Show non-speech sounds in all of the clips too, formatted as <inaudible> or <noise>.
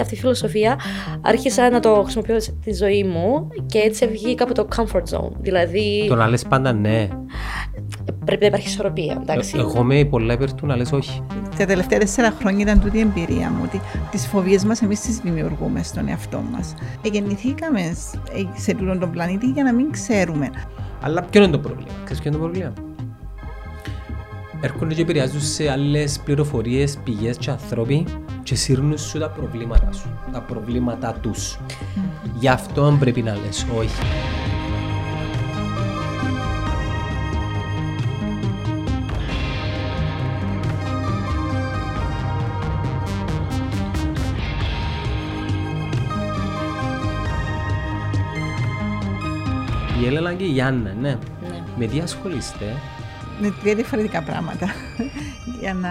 Αυτή η φιλοσοφία άρχισα να το χρησιμοποιώ στη ζωή μου και έτσι βγήκα από το comfort zone. Δηλαδή. Το να λες πάντα ναι. Πρέπει να υπάρχει ισορροπία. Εντάξει. Εγώ είμαι πολλά υπέρ του να λες όχι. Τα τελευταία τέσσερα χρόνια ήταν τούτη η εμπειρία μου ότι τις φοβίες μας εμείς τις δημιουργούμε στον εαυτό μας. Γεννηθήκαμε σε τούτον τον πλανήτη για να μην ξέρουμε. Αλλά ποιο είναι το πρόβλημα; Ξέρεις ποιο είναι το πρόβλημα; Έρχονται και επηρεάζουν σε άλλες πληροφορίες, πηγές και ανθρώποι και σύρνουν σου τα προβλήματα σου, τα προβλήματα τους. Γι' αυτό πρέπει να λες όχι. Η Έλενα και η Γιάννα, ναι. Ναι. Με τι ασχολείστε, με τρία διαφορετικά πράγματα <laughs> για να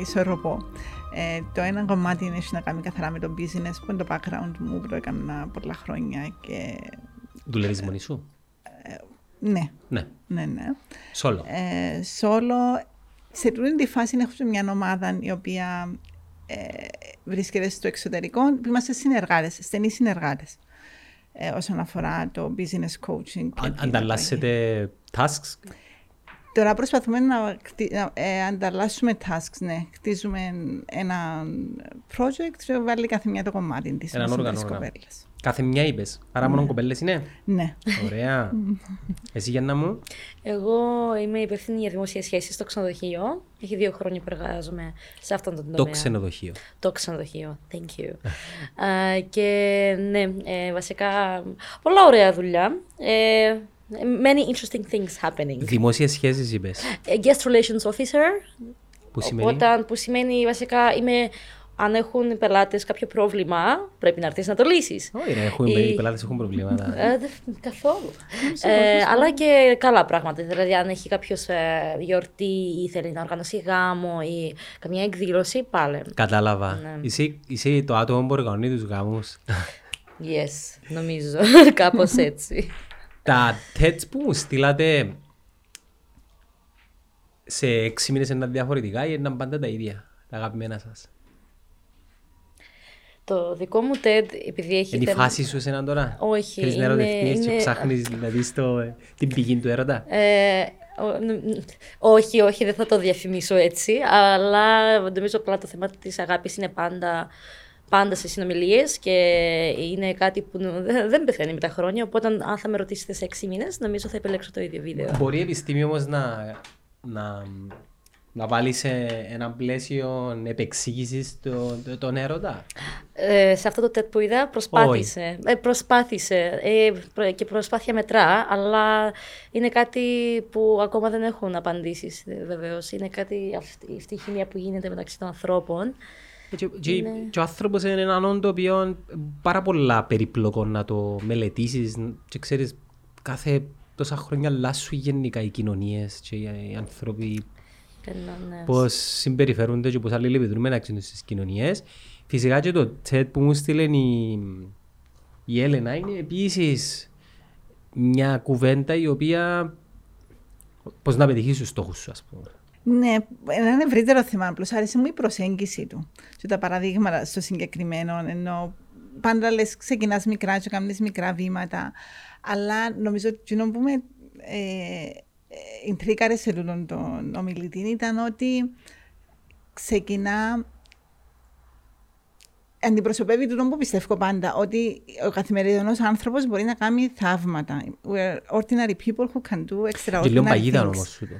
ισορροπώ. Ε, το ένα κομμάτι είναι να κάνει καθαρά με το business που είναι το background μου που το έκανα πολλά χρόνια και δουλεύεις μόνη σου; ναι, Ναι, ναι, ναι. σόλο. Ε, solo, σε τούτη τη φάση έχω μια ομάδα η οποία ε, βρίσκεται στο εξωτερικό. Είμαστε συνεργάτες, στενοί συνεργάτες ε, όσον αφορά το business coaching. και Αν- την Ανταλλάσσετε tasks; Τώρα προσπαθούμε να, χτι- να ε, ανταλλάσσουμε tasks, ναι. Χτίζουμε ένα project και βάλει κάθε μια το κομμάτι της. Έναν μαζί με όργανο, τις όργανο. κοπέλες. Κάθε μια είπες. Άρα μόνο κοπέλες είναι; Ναι. Ωραία. <laughs> Εσύ Γιάννα μου; Εγώ είμαι υπεύθυνη για δημόσια σχέση στο ξενοδοχείο. Έχει δύο χρόνια που εργάζομαι σε αυτόν τον Το τομέα. ξενοδοχείο. Το ξενοδοχείο. Thank you. Α, και ναι, ε, βασικά πολλά ωραία δουλειά. Ε, many interesting things happening. Δημόσιες σχέσεις είπες. Ε, Guest relations officer, Που σημαίνει; Όταν, που σημαίνει βασικά είμαι, αν έχουν οι πελάτες κάποιο πρόβλημα, πρέπει να έρθεις να το λύσεις. Όχι ρε, έχουν, Η- οι πελάτες έχουν προβλήματα. Ε, δε- καθόλου. ε, αλλά και καλά πράγματα. Δηλαδή, αν έχει κάποιος γιορτή ή θέλει να οργανώσει γάμο ή καμιά εκδήλωση, πάλι. Κατάλαβα. Ναι. Είσαι, είσαι το άτομο που οργανώνει τους γάμους. Yes, νομίζω. <laughs> Κάπως έτσι. Τα TEDs που μου στείλατε σε έξι μήνες είναι διαφορετικά ή είναι πάντα τα ίδια, τα αγαπημένα σας; το δικό μου TED, επειδή έχει. Είναι η θέμα- φάση σου εσένα τώρα; Όχι, Θέλεις να είναι- ερωτευτείς και είναι- ψάχνεις να δεις το, την πηγή του έρωτα; Ε, ο- ν- όχι, όχι, δεν θα το διαφημίσω έτσι, αλλά νομίζω απλά το θέμα της αγάπης είναι πάντα, πάντα σε συνομιλίες και είναι κάτι που δεν δεν πεθαίνει με τα χρόνια, οπότε αν θα με ρωτήσετε σε έξι μήνες, νομίζω θα επιλέξω το ίδιο βίντεο. Μπορεί η επιστήμη όμως να, να, να βάλει σε ένα πλαίσιο επεξήγησης το, το, τον έρωτα; Ε, σε αυτό το TED που είδα προσπάθησε, ε, προσπάθησε ε, προ- και προσπάθεια μετρά, αλλά είναι κάτι που ακόμα δεν έχουν απαντήσεις βεβαίως. Είναι κάτι αυτή, αυτή η χημία που γίνεται μεταξύ των ανθρώπων. Και, και, και ο άνθρωπος είναι έναν όντο το οποίο είναι πάρα πολλά περίπλοκο να το μελετήσεις και ξέρεις κάθε τόσα χρόνια αλλάσουν γενικά οι κοινωνίες και οι άνθρωποι Ένα, ναι. πώς συμπεριφέρονται και πώς αλληλεπιδρούν μεταξύ τους στις κοινωνίες. Φυσικά και το chat που μου στείλε η, η Έλενα είναι επίσης μια κουβέντα η οποία πώς να πετυχείς τους στόχους σου ας πούμε. Ναι, ένα ευρύτερο θέμα. Απλώς άρεσε μου η προσέγγιση του. Και τα παραδείγματα στο συγκεκριμένο. Ενώ πάντα λες, ξεκινάς μικρά, και κάνεις μικρά βήματα. Αλλά νομίζω ότι εκείνο που με ε, ε, ιντρίκαρε σε τούτον τον ομιλητή ήταν ότι ξεκινά. Αντιπροσωπεύει τούτο που πιστεύω πάντα, ότι ο καθημερινός άνθρωπος μπορεί να κάνει θαύματα. We're ordinary people who can do Και λίγο extraordinary παγίδα things. όμως σου το.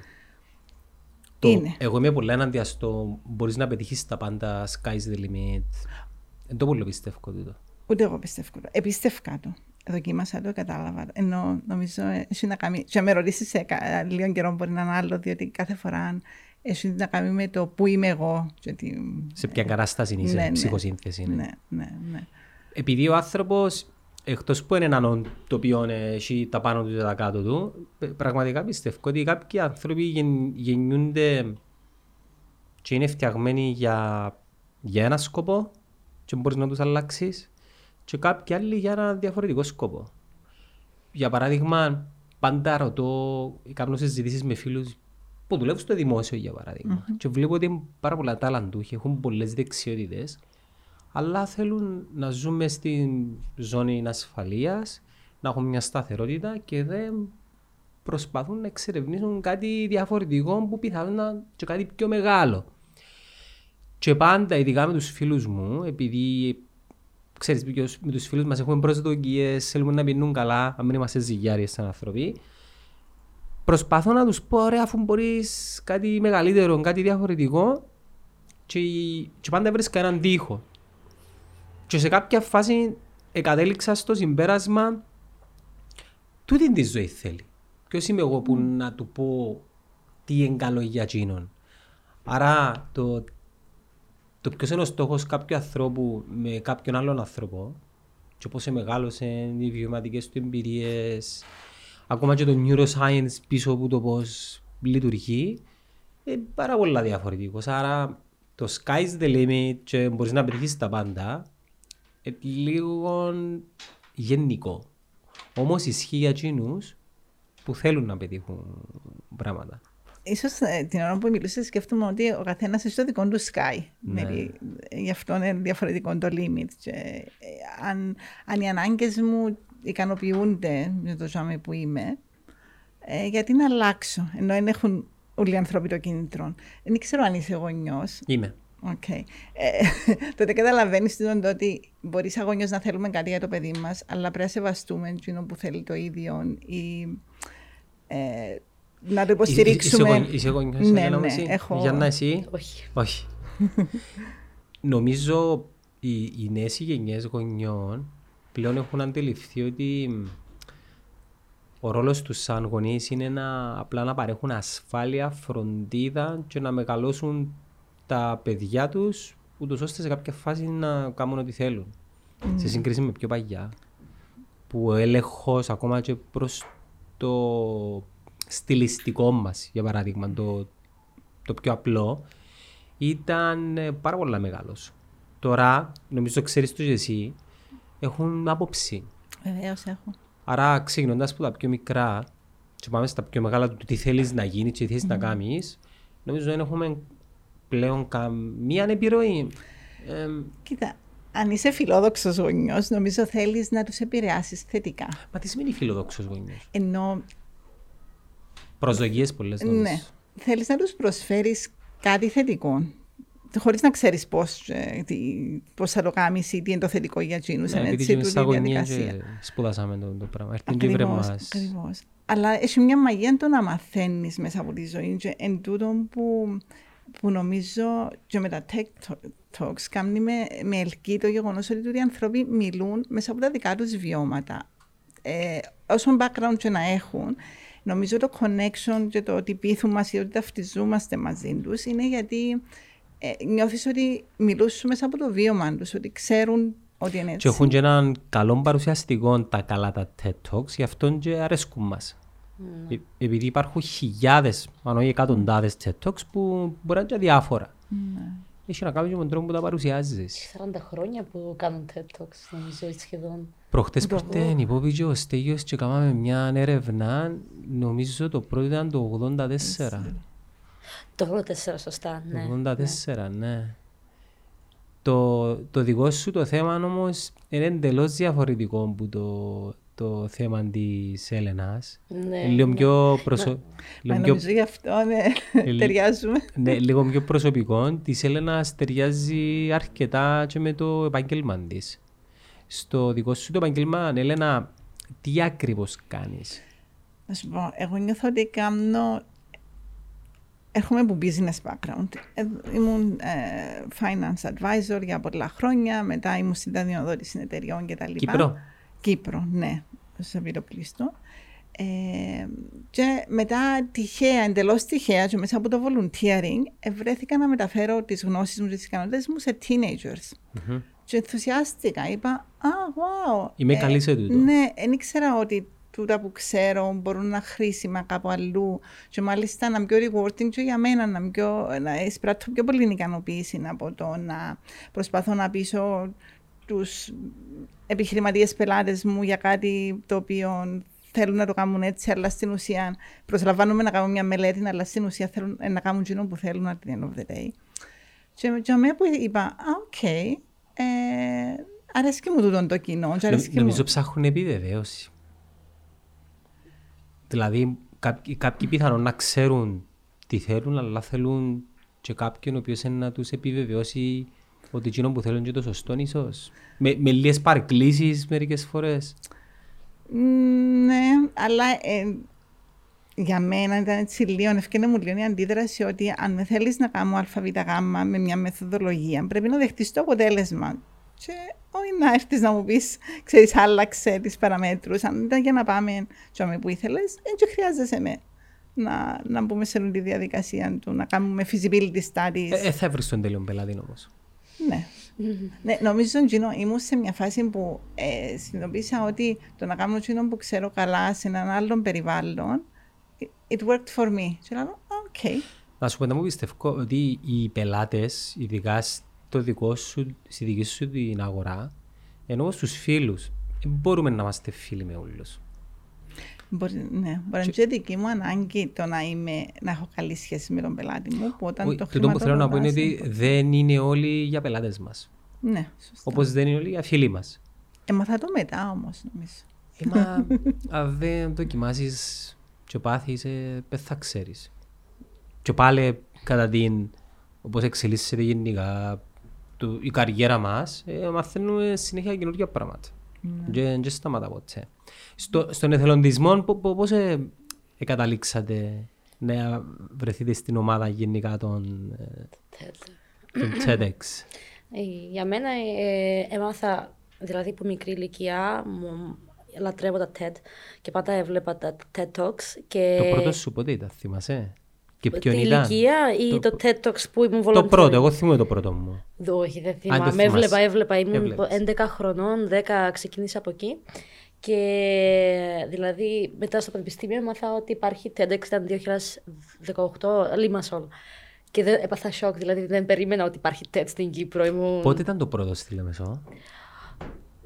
Το. Είναι. Εγώ είμαι πολλά ενάντια στο μπορείς να πετύχεις τα πάντα sky's the limit. Δεν το πολύ πιστεύω τούτο. Ούτε εγώ πιστεύω. το. Επίστευκα το. Δοκίμασα το, κατάλαβα. Ενώ νομίζω έχει να κάνει. Και αν με ρωτήσεις σε κα- λίγο καιρό μπορεί να είναι άλλο, διότι κάθε φορά έχει να κάνει με το που είμαι εγώ. Και ότι... Σε ποια κατάσταση είσαι, Ναι, ναι. ψυχοσύνθεση είναι. Ναι, ναι, ναι. Επειδή ο άνθρωπος, εκτός που είναι έναν όν το οποίο έχει τα πάνω του και τα κάτω του, π- πραγματικά πιστεύω ότι κάποιοι άνθρωποι γεν- γεννιούνται και είναι φτιαγμένοι για, για ένα σκοπό και μπορείς να τους αλλάξεις και κάποιοι άλλοι για ένα διαφορετικό σκοπό. Για παράδειγμα, πάντα ρωτώ, κάνω συζητήσεις με φίλους που δουλεύουν στο δημόσιο για παράδειγμα και βλέπω ότι είναι πάρα πολλά ταλαντούχοι, έχουν πολλές δεξιότητες αλλά θέλουν να ζούμε στην ζώνη ασφαλείας, να έχουν μια σταθερότητα και δεν προσπαθούν να εξερευνήσουν κάτι διαφορετικό που πιθανόν να και κάτι πιο μεγάλο. Και πάντα, ειδικά με τους φίλους μου, επειδή ξέρεις, με τους φίλους μας έχουμε προσδοκίες, θέλουμε να πίνουν καλά, αν μην είμαστε ζυγιάριες σαν άνθρωποι, προσπαθώ να τους πω, ωραία, αφού μπορείς κάτι μεγαλύτερο, κάτι διαφορετικό, και, και πάντα βρίσκα έναν τοίχο. Και σε κάποια φάση εκατέληξα στο συμπέρασμα τούτη τη ζωή θέλει. Ποιος είμαι εγώ που να του πω τι είναι καλό για εκείνον. Άρα το, το ποιος είναι ο στόχος κάποιου ανθρώπου με κάποιον άλλον άνθρωπο και πώ μεγάλωσε, οι βιωματικές του εμπειρίες, ακόμα και το neuroscience πίσω από το πώς λειτουργεί, είναι πάρα πολλά διαφορετικός. Άρα το sky's the limit και μπορείς να πετύχει τα πάντα, είναι λίγο γενικό. Όμως ισχύει για εκείνους που θέλουν να πετύχουν πράγματα. Ίσως ε, την ώρα που μιλούσες σκέφτομαι ότι ο καθένας έχει το δικό του sky. Ναι. γι' αυτό είναι διαφορετικό το limit. Και, ε, αν, αν οι ανάγκες μου ικανοποιούνται με το ζώμα που είμαι, ε, γιατί να αλλάξω, ενώ δεν έχουν όλοι οι άνθρωποι το κίνητρο. Δεν ξέρω αν είσαι γονιός. Είμαι. Okay. Ε, <laughs> τότε καταλαβαίνεις ότι μπορείς αγωνιώ να θέλουμε κάτι για το παιδί μας, αλλά πρέπει να σεβαστούμε εκείνο που θέλει το ίδιο ή ε, να το υποστηρίξουμε. Είσαι γονιός, ναι, ναι, έχω... Για να εσύ; Όχι. Όχι. <laughs> Νομίζω οι, οι νέες γενιές γονιών πλέον έχουν αντιληφθεί ότι ο ρόλος τους σαν γονείς είναι να, απλά να παρέχουν ασφάλεια, φροντίδα και να μεγαλώσουν τα παιδιά τους, ούτως ώστε σε κάποια φάση να κάνουν ό,τι θέλουν. Mm. Σε σύγκριση με πιο παγιά, που ο έλεγχος ακόμα και προς το στιλιστικό μας, για παράδειγμα, το, το πιο απλό, ήταν ε, πάρα πολύ μεγάλος. Τώρα, νομίζω ξέρεις το εσύ, έχουν άποψη. Βεβαίως έχουν. Άρα, ξεκινώντας από τα πιο μικρά, και πάμε στα πιο μεγάλα του τι θέλεις να γίνει και τι θέλει mm. να κάνεις, νομίζω δεν έχουμε πλέον καμία επιρροή. Ε, Κοίτα, αν είσαι φιλόδοξος γονιός, νομίζω θέλεις να τους επηρεάσεις θετικά. Μα τι σημαίνει φιλόδοξος γονιός; Ενώ. Προσδοκίες πολλές Ναι. Θέλεις να τους προσφέρεις κάτι θετικό. Χωρίς να ξέρεις πώς πώς θα το κάνεις ή τι είναι το θετικό για εκείνους. Ναι, επειδή είναι στα γωνία και σπουδάσαμε το, το πράγμα. Ακριβώς. Αλλά έχει μια μαγεία το να μαθαίνεις μέσα από τη ζωή. Και εν τούτο που που νομίζω και με τα tech talks κάνει με, με ελκύει το γεγονός ότι οι άνθρωποι μιλούν μέσα από τα δικά τους βιώματα. Ε, όσο background και να έχουν, νομίζω το connection και το ότι πείθουν μα ή ότι ταυτιζόμαστε μαζί τους είναι γιατί ε, νιώθεις ότι μιλούν μέσα από το βίωμα τους, ότι ξέρουν ότι είναι έτσι. Και έχουν και έναν καλό παρουσιαστικό τα καλά τα TED Talks, γι' αυτό και αρέσκουν μας. Mm. Επειδή υπάρχουν χιλιάδες, αν όχι εκατοντάδες TED Talks που μπορεί να είναι διάφορα. Mm. Έχει να κάνει με τον τρόπο που τα παρουσιάζεις. 40 χρόνια που κάνουν TED Talks, νομίζω σχεδόν. Προχτές προχτέ υπόβηκε ο Στέγιος και κάναμε μια έρευνα, νομίζω το πρώτο ήταν το 84. Το 84, σωστά, ναι. Το 84, ναι. ναι. Το, το δικό σου το θέμα όμως είναι εντελώς διαφορετικό από το, το θέμα της Έλενας. Ναι, λίγο ναι. πιο προσωπικό. Μα νομίζω γι' αυτό ναι, ταιριάζουμε. Ναι, λίγο πιο προσωπικό. Της Έλενας ταιριάζει αρκετά και με το επάγγελμα της. Στο δικό σου το επάγγελμα, Έλενα, τι ακριβώς κάνεις; Να σου πω, εγώ νιώθω ότι κάνω Έρχομαι από business background. Ε, ήμουν ε, finance advisor για πολλά χρόνια, μετά ήμουν στην δανειοδότηση εταιριών κτλ. Κύπρο. Κύπρο, ναι, σε Βυροπλήστο. Ε, και μετά τυχαία, εντελώς τυχαία και μέσα από το volunteering, βρέθηκα να μεταφέρω τις γνώσεις μου και τις ικανότητες μου σε teenagers. Mm-hmm. Και ενθουσιάστηκα. Είπα, Α, wow. Είμαι ε, καλή σε τούτο. Ναι, δεν ήξερα ότι τούτα που ξέρω μπορούν να χρήσιμα κάπου αλλού. Και μάλιστα να πιο rewarding και για μένα, να, πιο, να εισπράττω πιο πολύ ικανοποίηση από το να προσπαθώ να πείσω τους επιχειρηματίες πελάτες μου για κάτι το οποίο θέλουν να το κάνουν έτσι, αλλά στην ουσία προσλαμβάνουμε να κάνουμε μια μελέτη, αλλά στην ουσία θέλουν να κάνουν εκείνο που θέλουν at the end of the day. Και για μένα που είπα, α, οκ, ε, αρέσκει μου τούτον το κοινό. και αρέσκει μου- Νομίζω ψάχνουν επιβεβαίωση. Δηλαδή, κάποιοι, κάποιοι πιθανόν να ξέρουν τι θέλουν, αλλά θέλουν και κάποιον ο οποίος είναι να τους επιβεβαιώσει ότι εκείνο που θέλουν και το σωστό ίσως. Με, με λίγες παρεκκλήσεις μερικές φορές. Μ, Ναι, αλλά ε, για μένα ήταν έτσι λίγο, ευκαιρία μου λίγο η αντίδραση ότι αν με θέλεις να κάνω ΑΒΓ με μια μεθοδολογία, πρέπει να δεχτείς το αποτέλεσμα. Και όχι να έρθεις να μου πεις, ξέρεις, άλλαξε τις παραμέτρους. Αν ήταν για να πάμε και που ήθελες, δεν και χρειάζεσαι με να, να μπούμε σε όλη τη διαδικασία του, να κάνουμε feasibility studies. Ε, ε, θα βρεις τον τέλειο πελάτη όμως. Ναι. ναι, νομίζω Τζίνο, ήμουν σε μια φάση που ε, συνειδητοποίησα ότι το να κάνω Τζίνο που ξέρω καλά σε έναν άλλον περιβάλλον, it worked for me. Και λέω, ok. Να σου πω, να μου πιστεύω ότι οι πελάτες, ειδικά στο δικό σου, στη δική σου την αγορά, ενώ στους φίλους, δεν μπορούμε να είμαστε φίλοι με όλους. Μπορεί, ναι, μπορεί να είναι και δική μου ανάγκη το να, είμαι, να έχω καλή σχέση με τον πελάτη μου, που όταν Όχι, το τούτο που θέλω να πω είναι χρηματοδοτάς, ότι δεν είναι όλοι για πελάτες μας. Ναι, σωστά. Όπως δεν είναι όλοι για φίλοι μας. Έμαθα το μετά όμως, νομίζω. Ε, μα <laughs> αν δεν δοκιμάσεις και πάθεις, ε, δεν θα ξέρεις. Και πάλι κατά την, όπως εξελίσσεται γενικά το, η καριέρα μας, ε, μαθαίνουμε συνέχεια καινούργια πράγματα. Και δεν σταματά ποτέ. Στο, στον εθελοντισμό, πο- πο- πώς ε, ε, καταλήξατε να βρεθείτε στην ομάδα γενικά των, ε, των TEDx. Ε, Για μένα ε, έμαθα, δηλαδή από μικρή ηλικία, μου λατρεύω τα TED και πάντα έβλεπα τα TED Talks και Το πρώτο σου πότε ήταν, θυμάσαι; Και την ποιον ήταν; ηλικία ή το, TED Talks που ήμουν Το volunteer. πρώτο, εγώ θυμούμαι το πρώτο μου. Δω, Όχι, δεν το θυμάμαι. θυμάσαι. Έβλεπα, έβλεπα. Ήμουν Έβλεπες. 11 χρονών, 10 ξεκίνησα από εκεί. Και δηλαδή μετά στο πανεπιστήμιο έμαθα ότι υπάρχει TEDx ήταν 2018 Limassol. Και δεν έπαθα σοκ, δηλαδή δεν περίμενα ότι υπάρχει TED στην Κύπρο. Ήμουν Πότε ήταν το πρώτο στη Λεμεσό.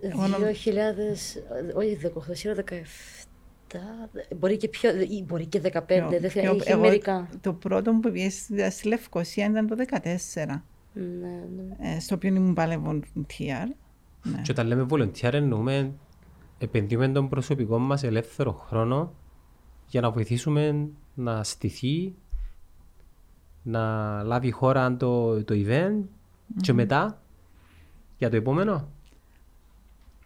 2000, όχι 18, σίγουρα 17, μπορεί και πιο, ή μπορεί και 15, δεν Πιο- θυμάμαι, είχε εγώ- μερικά. Το πρώτο που πήγε στη στη Λευκοσία ήταν το 2014. Ναι, ναι. ε, στο οποίο ήμουν πάλι volunteer. Ναι. Και όταν λέμε volunteer εννοούμε επενδύουμε τον προσωπικό μας ελεύθερο χρόνο για να βοηθήσουμε να στηθεί, να λάβει χώρα το, το event και μετά για το επόμενο.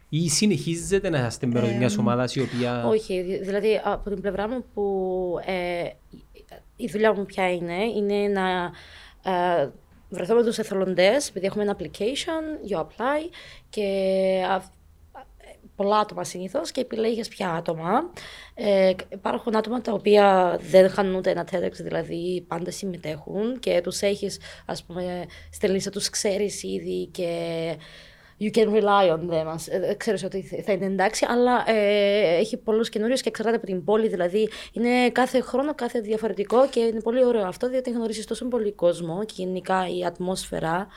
Ή συνεχίζετε να είστε μέρος μιας ομάδας η οποία... Όχι, δη- δηλαδή από την πλευρά μου που ε, η δουλειά μου ποια είναι, είναι να ε, βρεθώ με τους εθελοντές, επειδή έχουμε ένα application, you apply και αυ- πολλά άτομα συνήθως και επιλέγεις ποια άτομα. Ε, υπάρχουν άτομα τα οποία δεν χάνουν ούτε ένα TEDx, δηλαδή πάντα συμμετέχουν και τους έχεις, ας πούμε, στη λίστα τους ξέρεις ήδη και you can rely on them. ας- ε, Ξέρεις ότι θα είναι εντάξει, αλλά ε, έχει πολλούς καινούριους και εξαρτάται από την πόλη, δηλαδή είναι κάθε χρόνο κάθε διαφορετικό και είναι πολύ ωραίο αυτό, διότι γνωρίζεις τόσο πολύ κόσμο και γενικά η ατμόσφαιρα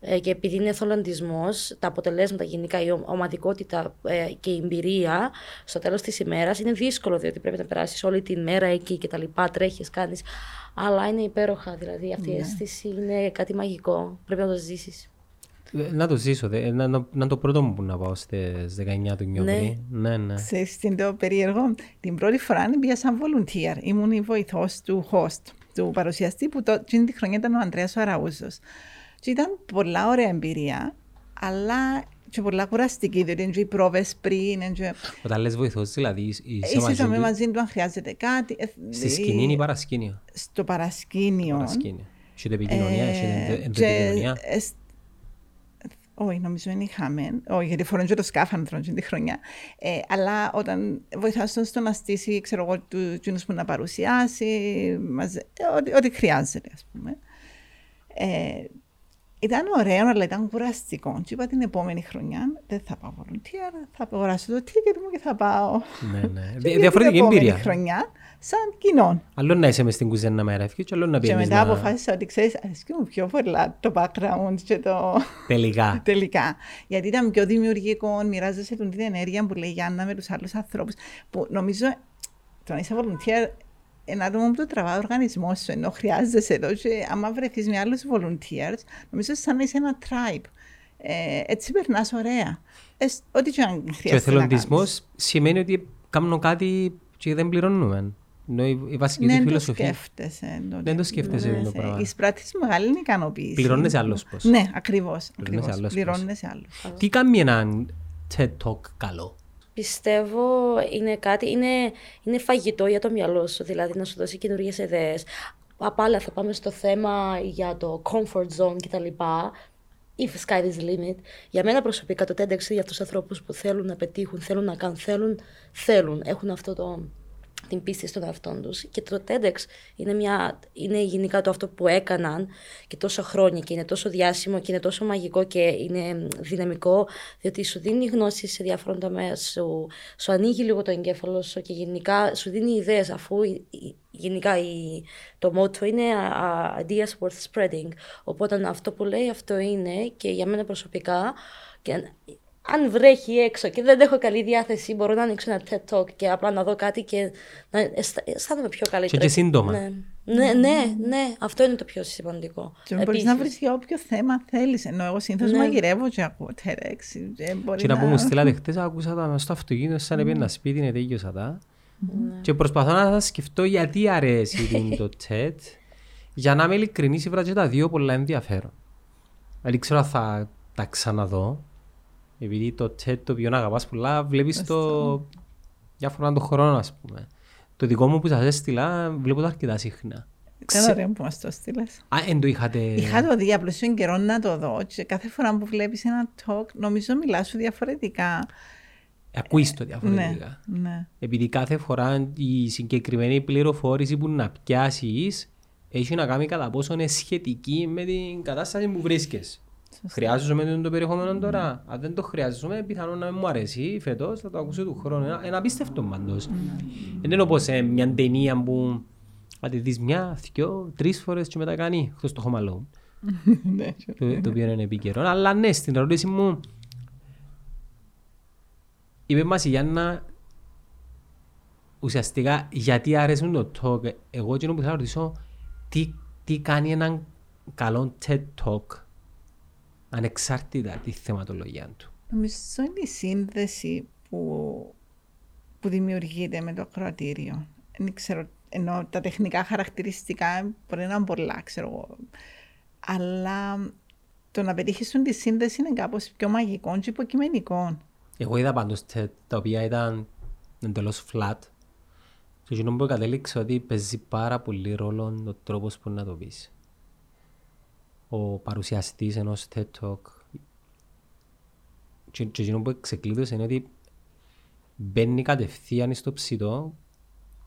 ε, και επειδή είναι εθελοντισμός, τα αποτελέσματα γενικά, η ο- ομαδικότητα ε, και η εμπειρία στο τέλος της ημέρας είναι δύσκολο, διότι πρέπει να περάσεις όλη την μέρα εκεί και τα λοιπά, τρέχεις, κάνεις, αλλά είναι υπέροχα, δηλαδή αυτή η αίσθηση είναι κάτι μαγικό, πρέπει να το ζήσεις. Ε, Να το ζήσω, δε, να, να, να είναι το πρώτο μου που να πάω στις 19 του Νιόβρη. Ναι, ναι. Ξέρεις τι είναι το περίεργο. Την πρώτη φορά πήγα σαν volunteer. Ήμουν η βοηθός του host, του παρουσιαστή, που το, εκείνη τη χρονιά ήταν ο Ανδρέας ο Αραούζος. Και ήταν πολλά ωραία εμπειρία, αλλά και πολλά κουραστική, διότι είναι και οι πρόβες πριν, είναι και... Όταν λες βοηθός, δηλαδή είσαι Είσαι μαζί μαζί, του μαζί του αν χρειάζεται κάτι. ε, στη ε, σκηνή ή παρασκήνιο. Στο παρασκήνιο. Παρασκήνιο. Έχετε επικοινωνία, Ε, έχετε και, επικοινωνία; Ε, σ- Όχι, νομίζω είναι είχαμε. Όχι, γιατί φορούν και το σκάφανδρο την χρονιά. Ε, αλλά όταν βοηθάς τον στο να στήσει, ξέρω εγώ, του εκείνους που να παρουσιάσει, μαζε, ε, ό,τι, ό,τι χρειάζεται, ας πούμε. Ε, ήταν ωραίο, αλλά ήταν κουραστικό. Και είπα την επόμενη χρονιά, δεν θα πάω volunteer, θα αγοράσω το ticket μου και θα πάω. Ναι, ναι. <laughs> Και Δι- για Διαφορετική την επόμενη εμπειρία. χρονιά, σαν κοινό. Άλλο να είσαι μες στην κουζίνα μέρα ευκή και άλλο να Και πιένεις μετά να... αποφάσισα ότι ξέρεις, αρέσκει μου πιο πολλά το background και το Τελικά. <laughs> τελικά. Γιατί ήταν πιο δημιουργικό, μοιράζεσαι τον την ενέργεια που λέει η Γιάννα με τους άλλους ανθρώπους. Που νομίζω, το να είσαι volunteer, ένα άτομο που το τραβάει ο οργανισμός σου, ενώ χρειάζεσαι εδώ και άμα βρεθείς με άλλους volunteers, νομίζω σαν να είσαι ένα tribe. Ε, έτσι περνάς ωραία. Ε, σ- ό,τι και αν Και ο χρειάζεται να εθελοντισμός κάνεις. σημαίνει ότι κάνουμε κάτι και δεν πληρώνουμε. Ενώ η, η βασική Ναι, του το φιλοσοφία. σκέφτεσαι. τότε. Δεν το σκέφτεσαι Ναι, το σε- πράγμα. Εισπράττεις μεγάλη ικανοποίηση. Πληρώνεσαι άλλος πώς. Ναι, ακριβώς. Πληρώνεσαι άλλος πώς. Πληρώνεσαι άλλο. Τι κάνει έναν TED Talk καλό; Πιστεύω είναι κάτι, είναι, είναι φαγητό για το μυαλό σου, δηλαδή να σου δώσει καινούργιες ιδέες. Απάλα θα πάμε στο θέμα για το comfort zone κτλ. If sky is the limit. Για μένα προσωπικά το TEDx είναι για αυτούς τους ανθρώπους που θέλουν να πετύχουν, θέλουν να κάνουν, θέλουν, θέλουν, έχουν αυτό το, την πίστη στον εαυτό τους. Και το TEDx είναι, μια, είναι γενικά το αυτό που έκαναν και τόσο χρόνια και είναι τόσο διάσημο και είναι τόσο μαγικό και είναι δυναμικό, διότι σου δίνει γνώση σε διάφορα τομέα, σου, σου ανοίγει λίγο το εγκέφαλο σου και γενικά σου δίνει ιδέες αφού η- η- γενικά η, το motto είναι uh, ideas worth spreading. Οπότε αυτό που λέει αυτό είναι και για μένα προσωπικά και αν- αν βρέχει έξω και δεν έχω καλή διάθεση, μπορώ να ανοίξω ένα TED Talk και απλά να δω κάτι και να αισθα- αισθάνομαι πιο καλύτερα. και σύντομα. Ναι. ναι, ναι, ναι, αυτό είναι το πιο σημαντικό. Και μπορείς Επίσης. να βρεις για όποιο θέμα θέλεις. Ενώ εγώ συνήθως Ναι. μαγειρεύω και ακούω TEDx. ε, μπορεί Και να πούμε, μου στείλατε χτες, άκουσα τα μες στο αυτοκίνητο, σαν έπαιρνα σπίτι, είναι τέλειωσα τα. Και προσπαθώ να σκεφτώ γιατί αρέσει την το <laughs> TED. Για να είμαι ειλικρινής, ήβρα και τα δύο πολλά ενδιαφέρον. Δεν ξέρω αν θα τα ξαναδώ. Επειδή το TED το οποίο αγαπάς πολλά, βλέπεις το διάφορα των χρόνων, ας πούμε. Το δικό μου που σας έστειλα, βλέπω το αρκετά συχνά. Ήταν Ξε- ωραίο που μας το στείλε. Α, εν το είχατε... Είχα το δει απλώς στον καιρό να το δω. Και κάθε φορά που βλέπεις ένα talk, νομίζω μιλάς σου διαφορετικά. Ακούεις το Ναι, διαφορετικά. ναι. Επειδή κάθε φορά η συγκεκριμένη πληροφόρηση που να πιάσεις έχει να κάνει κατά πόσο είναι σχετική με την κατάσταση που βρίσκεσαι. Χρειάζομαι το περιεχόμενο τώρα. Αν δεν το χρειάζομαι, πιθανόν να μην μου αρέσει φέτος, θα το ακούσω του χρόνου. Ένα, ένα απίστευτο πάντως. Δεν είναι όπως μια ταινία που θα τη δεις μια, δυο, τρεις φορές και μετά κάνει. Εκτό το Home Alone. <laughs> Ναι, το, το οποίο είναι επίκαιρο. Αλλά ναι, στην ερώτηση μου, είπε μας η Γιάννα ουσιαστικά γιατί αρέσουν το talk. Εγώ εκείνο που θέλω να ρωτήσω, τι, τι κάνει έναν καλό TED Talk; Ανεξάρτητα τη θεματολογία του. Νομίζω είναι η σύνδεση που, που δημιουργείται με το ακροατήριο. Δεν ξέρω, ενώ τα τεχνικά χαρακτηριστικά μπορεί να είναι πολλά, ξέρω εγώ. Αλλά το να πετύχεις τη σύνδεση είναι κάπως πιο μαγικό και υποκειμενικό. Εγώ είδα πάντως TED τα οποία ήταν εντελώς flat και εκείνο που κατέληξε ότι παίζει πάρα πολύ ρόλο ο τρόπος που να το πεις. Ο παρουσιαστής ενός TED Talk και, και εκείνο που ξεκλείδωσε είναι ότι μπαίνει κατευθείαν στο ψητό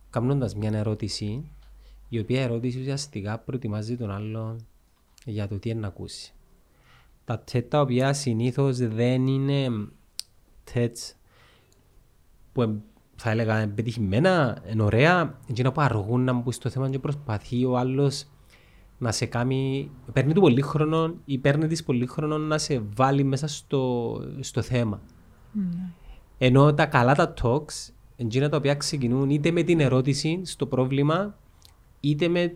κάνοντας μια ερώτηση η οποία ερώτηση ουσιαστικά προετοιμάζει τον άλλον για το τι είναι να ακούσει. Τα TED τα οποία συνήθως δεν είναι TEDs που εμ- θα έλεγα πετυχημένα, είναι ωραία, εκείνα που αργούν να μπουν στο θέμα και προσπαθεί ο άλλος να σε κάνει, παίρνει του πολύ χρόνο ή παίρνει της πολύ χρόνο να σε βάλει μέσα στο, στο θέμα. Ενώ τα καλά τα talks, εκείνα τα οποία ξεκινούν είτε με την ερώτηση στο πρόβλημα, είτε με,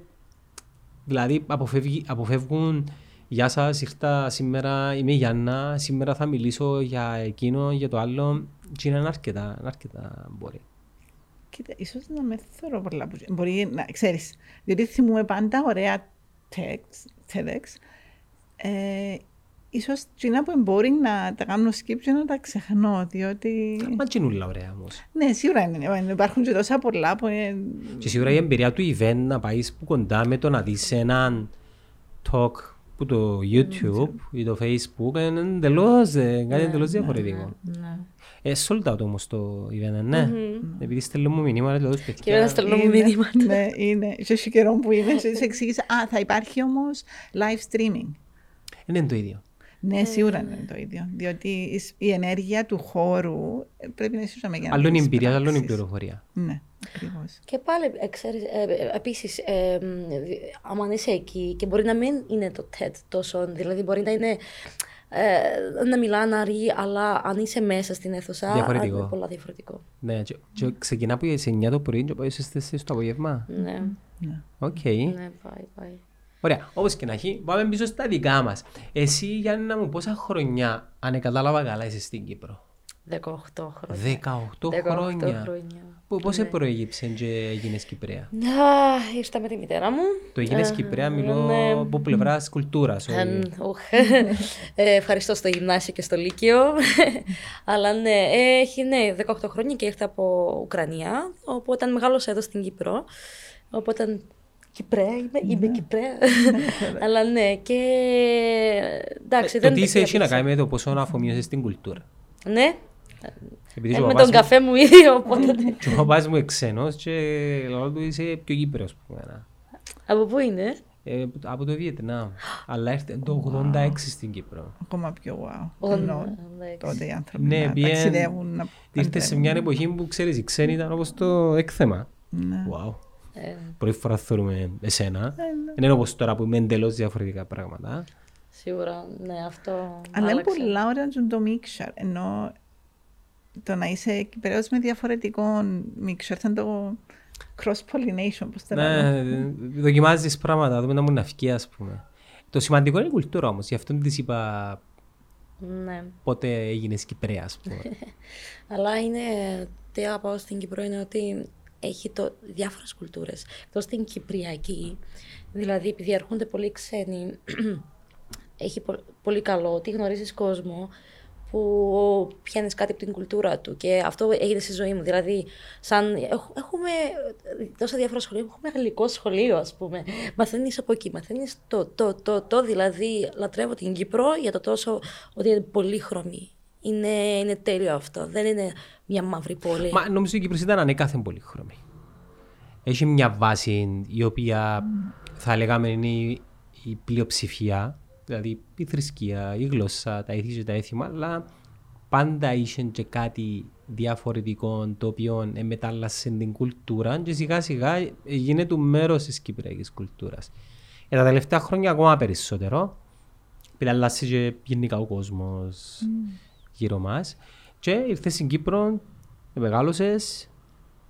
δηλαδή αποφεύγει, αποφεύγουν Γεια σας, ήρθα σήμερα, είμαι η Γιάννα, σήμερα θα μιλήσω για εκείνο, για το άλλο. Και είναι αρκετά, είναι αρκετά μπορεί. Κοίτα, ίσως να με θεωρώ πολλά που... Μπορεί να, ξέρεις, διότι θυμούμε πάντα ωραία text, TEDx, ε, ίσως τσινά που μπορεί να τα κάνω skip και να τα ξεχνώ, διότι... Μα και είναι όλα ωραία όμως. Ναι, σίγουρα είναι. Υπάρχουν και τόσα πολλά που είναι... Και σίγουρα η εμπειρία του event να πάεις που κοντά με το να δεις έναν talk που το YouTube ή το Facebook είναι εντελώς, ε, κάτι εντελώς διαφορετικό. Ναι. Ε, sold out όμως το event, ναι. Επειδή στέλνω μου μηνύματα, λέω τους Και ένα παιδιά. στέλνω μου είναι- μήνυματα. Ναι, είναι. Και έχει καιρό που είναι. Και σε εξήγησα. Α, θα υπάρχει όμως live streaming. Δεν είναι το ίδιο. Ναι, σίγουρα είναι το ίδιο. Διότι η- η ενέργεια του χώρου ε, πρέπει να είσαι για να Άλλο είναι η κάνεις εμπειρία, άλλο είναι η πράξεις. πληροφορία. Ναι, ακριβώς. Και πάλι, ε, ξέρεις, ε, ε, επίσης, ε, μ, δι- άμα είσαι εκεί και μπορεί να μην είναι το TED τόσο, δηλαδή μπορεί να είναι ε, να μιλάνε αρή, αλλά αν είσαι μέσα στην αίθουσα, Διαφορετικό. είναι πολλά διαφορετικό. Ναι, και, και ξεκινά από τις 9 το πρωί και πάει στις 4 το απόγευμα. Ναι, Οκ. ναι, πάει, πάει. Ωραία, όπως και να έχει, πάμε πίσω στα δικά μας. Εσύ, Γιάννα μου, πόσα χρονιά, αν κατάλαβα καλά, είσαι στην Κύπρο; 18 χρόνια. 18, 18 χρόνια. χρόνια. Πού, πώς Ναι. προέγυψε και έγινες Κυπρέα; Α, ήρθα με τη μητέρα μου. Το έγινες Ε, Κυπρέα, μιλώ ναι. από πλευράς κουλτούρας. όχι. Ε, ουχ. Ε, ευχαριστώ στο γυμνάσιο και στο Λύκειο. Αλλά ναι, ε, έχει ναι, 18 χρόνια και ήρθα από Ουκρανία. Οπότε μεγάλωσα εδώ στην Κύπρο. Οπότε Κυπρέα είμαι, είμαι Κυπρέα. Αλλά ναι, και εντάξει. Ε, Το δεν τι είσαι έχει να διαπίστωσα. κάνει με το πόσο αφομοίωσες την κουλτούρα; Ναι, Επειδή ε, και ο με παπάς τον μου- καφέ μου ήδη, <laughs> οπότε. και ο παπάς μου εξένος και λόγω του είσαι πιο Κύπρος. που εμένα. Από πού είναι; Ε, από το Βιετνάμ. Αλλά ήρθε το 86 στην Κύπρο. Ακόμα πιο wow. Ω, Ενώ εντάξει. τότε οι άνθρωποι Ναι, να πιέν- ταξιδεύουν. να Ήρθες σε μια εποχή που ξέρεις, οι ξένοι ήταν όπως το έκθεμα. Ναι. Wow. Ε, Πρώτη φορά θεωρούμε εσένα. Δεν είναι όπως τώρα που είμαι εντελώς διαφορετικά πράγματα. σίγουρα, ναι, αυτό. Αλλά είναι άλλαξε. πολλά ωραία και το mixture. Ενώ το να είσαι Κυπρέος με διαφορετικό mixture ήταν το cross-pollination, πώς το λέμε. Ναι, δοκιμάζεις πράγματα, δούμε να μου να βγει, ας πούμε. Το σημαντικό είναι η κουλτούρα όμως, γι' αυτό της είπα Ναι. πότε έγινες Κυπρέα, ας πούμε. <laughs> Αλλά είναι, τι αγαπάω στην Κύπρο είναι ότι έχει το, διάφορες κουλτούρες. Εκτός στην Κυπριακή, δηλαδή επειδή έρχονται πολλοί ξένοι, <clears throat> έχει πο- πολύ καλό ότι γνωρίζεις κόσμο που πιάνεις κάτι από την κουλτούρα του και αυτό έγινε στη ζωή μου. Δηλαδή, σαν, έχ- έχουμε τόσα διάφορα σχολεία, έχουμε γαλλικό σχολείο, ας πούμε. Μαθαίνεις από εκεί, μαθαίνεις το, το, το, το, δηλαδή λατρεύω την Κύπρο για το τόσο ότι είναι πολύχρωμη. Είναι, είναι τέλειο αυτό, δεν είναι μια μαύρη πόλη. Μα νομίζω η Κύπρος ήταν ανέκαθεν πολύχρωμη. Έχει μια βάση η οποία θα λέγαμε είναι η, η πλειοψηφία, δηλαδή η θρησκεία, η γλώσσα, τα ήθη και τα έθιμα, αλλά πάντα είχε και κάτι διαφορετικό το οποίο μετάλλασε την κουλτούρα και σιγά σιγά γίνεται μέρος της κυπριακής κουλτούρας. Για τα τελευταία χρόνια ακόμα περισσότερο, επειδή αλλάζει και γενικά ο κόσμος γύρω μας και ήρθες στην Κύπρο, μεγάλωσες,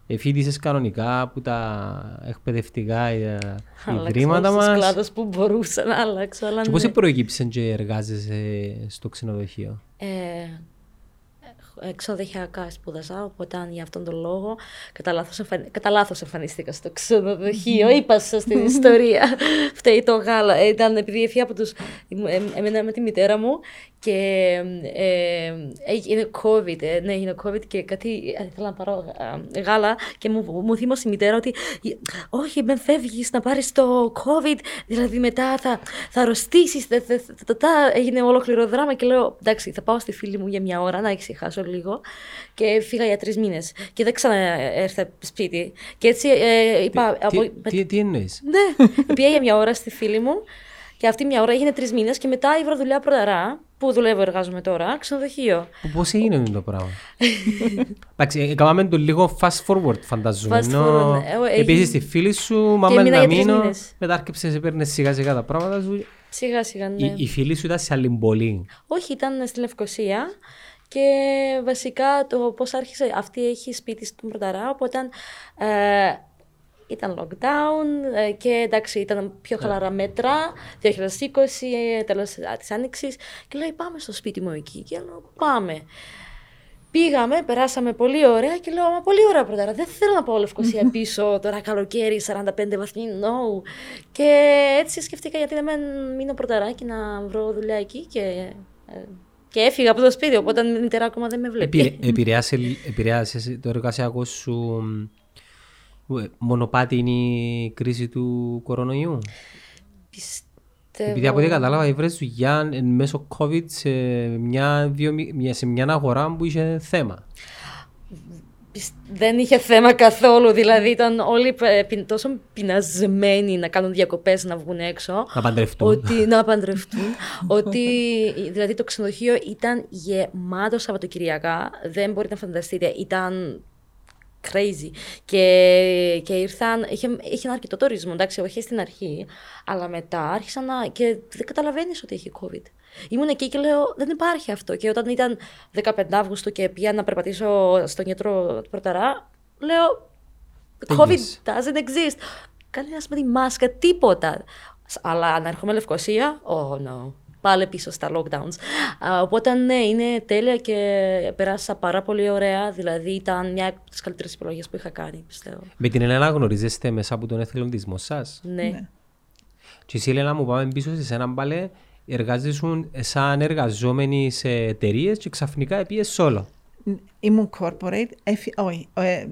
εφήτησες κανονικά από τα εκπαιδευτικά ε, <laughs> ιδρύματα Άλλαξα μας κλάδος που μπορούσα να αλλάξω, αλλά και πώς ναι. προέκυψε και εργάζεσαι στο ξενοδοχείο; Ε, εξοδοχειακά σπούδασα, οπότε για αυτόν τον λόγο κατά λάθος, εμφανι... κατά λάθος εμφανίστηκα στο ξενοδοχείο. <laughs> Είπα σας στην ιστορία. Φταίει το γάλα. Ε, Ήταν επειδή έφυγα από τους... ε, Έμενα με τη μητέρα μου και ε, έγινε COVID. Ε, ναι, έγινε COVID και κάτι... ε, Ήθελα να πάρω ε, γάλα και μου, μου θύμωσε η μητέρα ότι όχι, με φεύγεις να πάρεις το COVID, δηλαδή μετά θα, θα αρρωστήσεις. θε- θε- θε- θε- τα- Έγινε ολόκληρο δράμα και λέω εντάξει, θα πάω στη φίλη μου για μια ώρα να ησυχάσω λίγο. Και φύγα για τρεις μήνες. Και δεν ξαναέρθα σπίτι. Και έτσι ε, είπα. Τι, από- τι, τι εννοείς; ναι, <laughs> πήγα για μια ώρα στη φίλη μου και αυτή μια ώρα έγινε τρεις μήνες και μετά ήβρα δουλειά πρωταρά που δουλεύω, εργάζομαι τώρα, ξενοδοχείο. Που Πώς έγινε αυτό το πράγμα; Εντάξει, ε, έκαναμε το λίγο fast forward φανταζούμε. Fast ενώ forward, ναι. Ε, Επίσης ε, τη φίλη σου, μάμα μείνα να για τρεις μείνω, μήνες. μετά άρχιψες παίρνες σιγά σιγά τα πράγματα σου. Σιγά σιγά, ναι. Η, η φίλη σου ήταν σε άλλη πόλη. Όχι, ήταν στη Λευκοσία και βασικά το πώς άρχισε, αυτή έχει σπίτι στον Πρωταρά, οπότε ε, ήταν lockdown ε, και εντάξει ήταν πιο χαλαρά μέτρα, 2020, ε, τέλος ε, της Άνοιξης και λέει πάμε στο σπίτι μου εκεί και λέω πάμε. Πήγαμε, περάσαμε πολύ ωραία και λέω, μα πολύ ωραία πρωτάρα. Δεν θέλω να πάω Λευκοσία <laughs> πίσω τώρα καλοκαίρι, 45 βαθμοί, no. Και έτσι σκεφτήκα γιατί να μην μείνω πρωταράκι να βρω δουλειά εκεί και, ε, και έφυγα από το σπίτι, οπότε η μητέρα ακόμα δεν με βλέπει. Επηρε- επηρεάσε, επηρεάσες το εργασιακό σου ε, μονοπάτι είναι η κρίση του κορονοϊού; Πιστεύω... Επειδή από ό,τι κατάλαβα έβρες δουλειά εν μέσω COVID σε μια, βιομη- μια- σε μια αγορά που είχε θέμα. Πισ- Δεν είχε θέμα καθόλου, δηλαδή ήταν όλοι ε, πι- τόσο πεινασμένοι να κάνουν διακοπές, να βγουν έξω. Να παντρευτούν. Ότι, να <laughs> παντρευτούν. ότι δηλαδή το ξενοδοχείο ήταν γεμάτο Σαββατοκυριακά. Δεν μπορείτε να φανταστείτε. Ήταν crazy. Και, και ήρθαν, είχε, είχε ένα αρκετό τουρισμό, εντάξει, όχι στην αρχή, αλλά μετά άρχισαν να, και δεν καταλαβαίνεις ότι έχει COVID. Ήμουν εκεί και λέω, δεν υπάρχει αυτό. Και όταν ήταν 15 Αύγουστου και πήγα να περπατήσω στον γιατρό του Πρωταρά, λέω, COVID Πήγες. doesn't exist. Κανένα με τη μάσκα, τίποτα. Αλλά να έρχομαι Λευκοσία, oh no. Πάλι πίσω στα lockdowns. Α, οπότε ναι, είναι τέλεια και περάσα πάρα πολύ ωραία. Δηλαδή ήταν μια από τις καλύτερες επιλογές που είχα κάνει, πιστεύω. Με την Ελένα γνωρίζεστε μέσα από τον εθελοντισμό σας; Ναι. Ναι. Και εσύ Ελένα μου πάμε πίσω σε έναν πάλι εργάζεσαι σαν εργαζόμενοι σε εταιρείες και ξαφνικά επίες solo. Ήμουν corporate, έφυ- όχι, ε,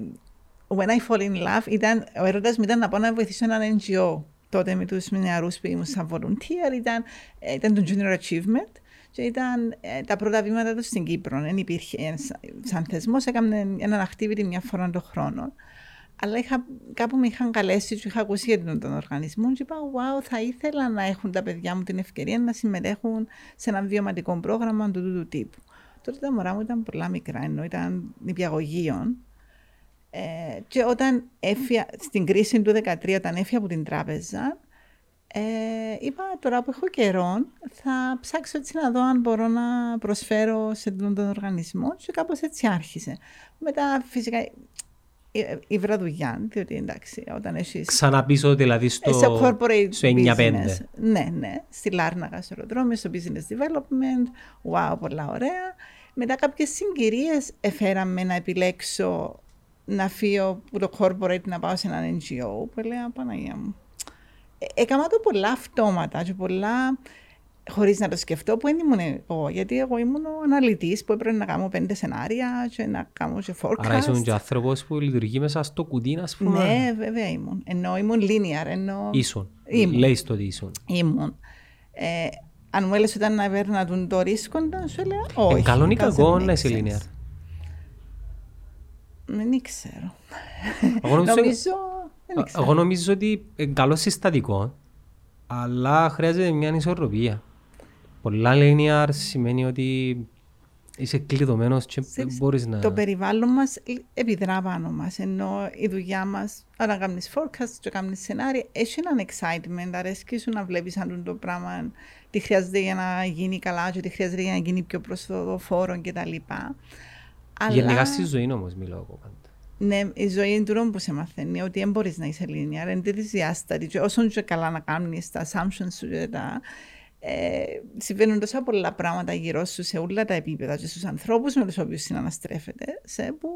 when I fall in love, ήταν, ο έρωτας μου ήταν να πάω να βοηθήσω έναν NGO. Τότε με τους νεαρούς που ήμουν σαν volunteer, ήταν, ε, ήταν το Junior Achievement και ήταν ε, τα πρώτα βήματα τους στην Κύπρο. Δεν υπήρχε ε, σαν- σαν θεσμός, έκαμε έναν activity μια φορά το χρόνο. Αλλά είχα, κάπου με είχαν καλέσει και είχα ακούσει για τον, τον οργανισμό και είπα, wow, θα ήθελα να έχουν τα παιδιά μου την ευκαιρία να συμμετέχουν σε ένα βιωματικό πρόγραμμα του τούτου τύπου. Τότε τα μωρά μου ήταν πολλά μικρά, ενώ ήταν νηπιαγωγείων. Ε, και όταν έφυγα, στην κρίση του 2013, όταν έφυγα από την τράπεζα, ε, είπα τώρα που έχω καιρό θα ψάξω έτσι να δω αν μπορώ να προσφέρω σε αυτόν τον οργανισμό και κάπως έτσι άρχισε. Μετά φυσικά η, η βραδουλειά, διότι εντάξει, όταν έχεις... Ξαναπίσω δηλαδή στο, σε corporate στο 9-5. business. Ναι, ναι. Στη Λάρναγα, στο αεροδρόμιο, στο business development. Wow, πολλά ωραία. Μετά κάποιες συγκυρίες έφεραμε να επιλέξω να φύγω από το corporate να πάω σε ένα NGO που έλεγα Παναγία μου. Ε, έκανα το πολλά αυτόματα και πολλά χωρίς να το σκεφτώ που δεν ήμουν εγώ. Γιατί εγώ ήμουν ο αναλυτής που έπρεπε να κάνω πέντε σενάρια και να κάνω και forecast. Άρα ήσουν και άνθρωπος που λειτουργεί μέσα στο κουτί, ας πούμε. Ναι, βέβαια ήμουν. Ενώ ήμουν linear, ενώ Ήσουν. Ήμουν. Λέεις το ότι ήσουν. ήμουν. Ε, αν μου έλεγες όταν να παίρνα τον το ρίσκοντα, σου έλεγα όχι. Ε, καλό ή doesn't κακό make να είσαι sense. linear. Δεν ξέρω. Εγώ νομίζω- Νομίζω, δεν ξέρω. Εγώ νομίζω ότι είναι καλό συστατικό, αλλά χρειάζεται μια ισορροπία. Πολλά linear σημαίνει ότι είσαι κλειδωμένος και δεν Ξέρεις, μπορείς να... Το περιβάλλον μας επιδρά πάνω μας, ενώ η δουλειά μας, όταν κάνεις forecast και κάνεις σενάρια, έχει έναν excitement, αρέσκει σου να βλέπεις αν το πράγμα τι χρειάζεται για να γίνει καλά και τι χρειάζεται για να γίνει πιο προσδοφόρο κτλ. Αλλά... Γενικά στη ζωή όμως μιλάω εγώ πάντα. Ναι, η ζωή είναι τούτο που σε μαθαίνει, ότι δεν μπορείς να είσαι linear, είναι της διάστατη. Και όσο και καλά να κάνει τα assumptions σου και τα. Ε, συμβαίνουν τόσα πολλά πράγματα γύρω σου σε όλα τα επίπεδα και στους ανθρώπους με τους οποίους συναναστρέφεται, σε που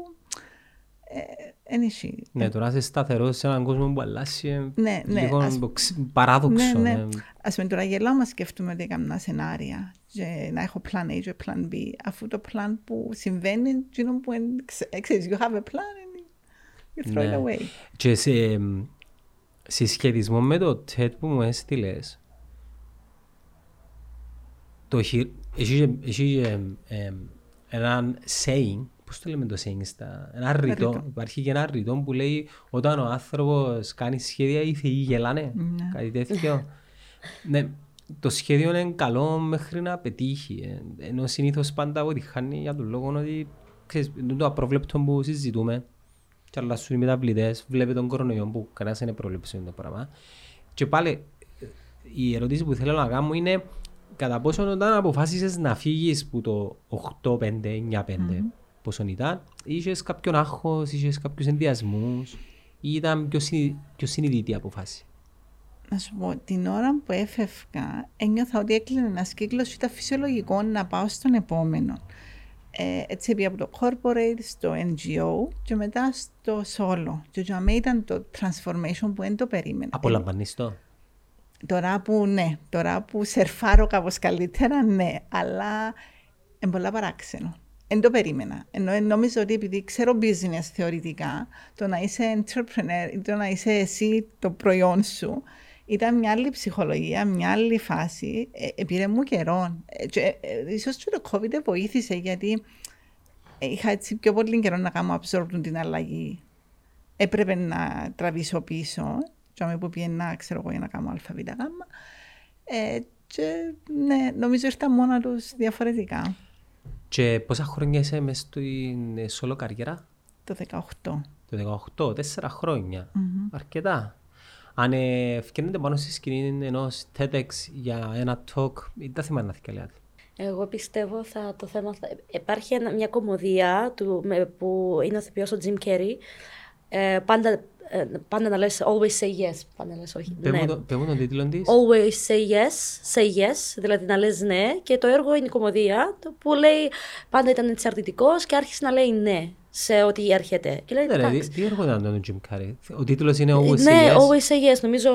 ε, εν εσύ. Ναι, τώρα είσαι σταθερός σε έναν κόσμο που αλλάζει ε, Ναι, ναι, λίγο ας- ξ- παράδοξο. Ναι, ναι. ε. Ας πούμε τώρα γελάω μας σκέφτομαι ότι έκανα σενάρια και να έχω plan A και plan B, αφού το plan που συμβαίνει, εκείνο που εν- ξε- ε, ξέρεις, you have a plan and you throw it Ναι. away. Και σε εμ, συσχετισμό με το TED που μου έστειλες, το χει... έχει, και- έχει και, εμ, έναν saying, πώς το λέμε το saying στα... Ένα ρητό, ρητό. υπάρχει και ένα ρητό που λέει όταν ο άνθρωπος κάνει σχέδια οι θεοί γελάνε, Ναι. κάτι τέτοιο. ναι, το σχέδιο είναι καλό μέχρι να πετύχει, ε, ενώ συνήθως πάντα αποτυχάνει για τον λόγο ότι ξέρεις, είναι το απρόβλεπτο που συζητούμε και αλλάσουν οι μεταβλητές, βλέπει τον κορονοϊό που κανένας δεν προβλέψει το πράγμα. Και πάλι ε, η ερώτηση που θέλω να κάνω είναι κατά πόσο όταν αποφάσισες να φύγεις που το 8-5-9-5 πόσο ήταν, είχες κάποιον άγχος, είχες κάποιους ενδιασμούς ή ήταν πιο, συνει... πιο συνειδητή η αποφάση; Να σου πω, την ώρα που έφευγα, ένιωθα ότι έκλεινε ένα κύκλο και ήταν φυσιολογικό να πάω στον επόμενο. Ε, έτσι πήγα από το corporate στο NGO και μετά στο solo. Και για μένα ήταν το transformation που δεν το περίμενα. Απολαμβάνεις το; Ε, τώρα που ναι, τώρα που σερφάρω κάπως καλύτερα, ναι, αλλά είναι πολλά παράξενο. Δεν το περίμενα. Ενώ νόμιζα ότι επειδή ξέρω business θεωρητικά, το να είσαι entrepreneur ή το να είσαι εσύ το προϊόν σου, ήταν μια άλλη ψυχολογία, μια άλλη φάση. Ε, πήρε μου καιρό. Ε, και, ε, ίσως και το COVID βοήθησε γιατί είχα έτσι πιο πολύ καιρό να κάνω absorb την αλλαγή. Έπρεπε να τραβήσω πίσω, και αμέ που πήγαινα, ξέρω εγώ, για να κάνω ΑΒΓ. Ε, και ναι, νομίζω ήρθαν μόνα τους διαφορετικά. Και πόσα χρόνια είσαι μες στην ε, solo καριέρα; Το 18. Το 18, τέσσερα χρόνια. Αρκετά. Αν ε, φκένετε πάνω στη σκηνή ενός TEDx για ένα talk, ή τα θυμάμαι να θυκαλιάτε. Εγώ πιστεύω θα το θέμα. Θα... Υπάρχει ένα- μια κομμωδία του, με, που είναι ο ηθοποιός ο Jim Carrey. Ε, πάντα ε, πάντα να λες always say yes. Πάντα να λες όχι. Πες ναι. μου το- πες μου τον τίτλο της. Always say yes, say yes, δηλαδή να λες ναι και το έργο είναι η κομμωδία το που λέει πάντα ήταν έτσι αρνητικός και άρχισε να λέει ναι σε ό,τι έρχεται. Και λέει Ναι, ρε, τι- εντάξει. τι έργο ήταν το Jim Carrey; Ο τίτλος είναι Always ναι, Say Yes. always say yes. Νομίζω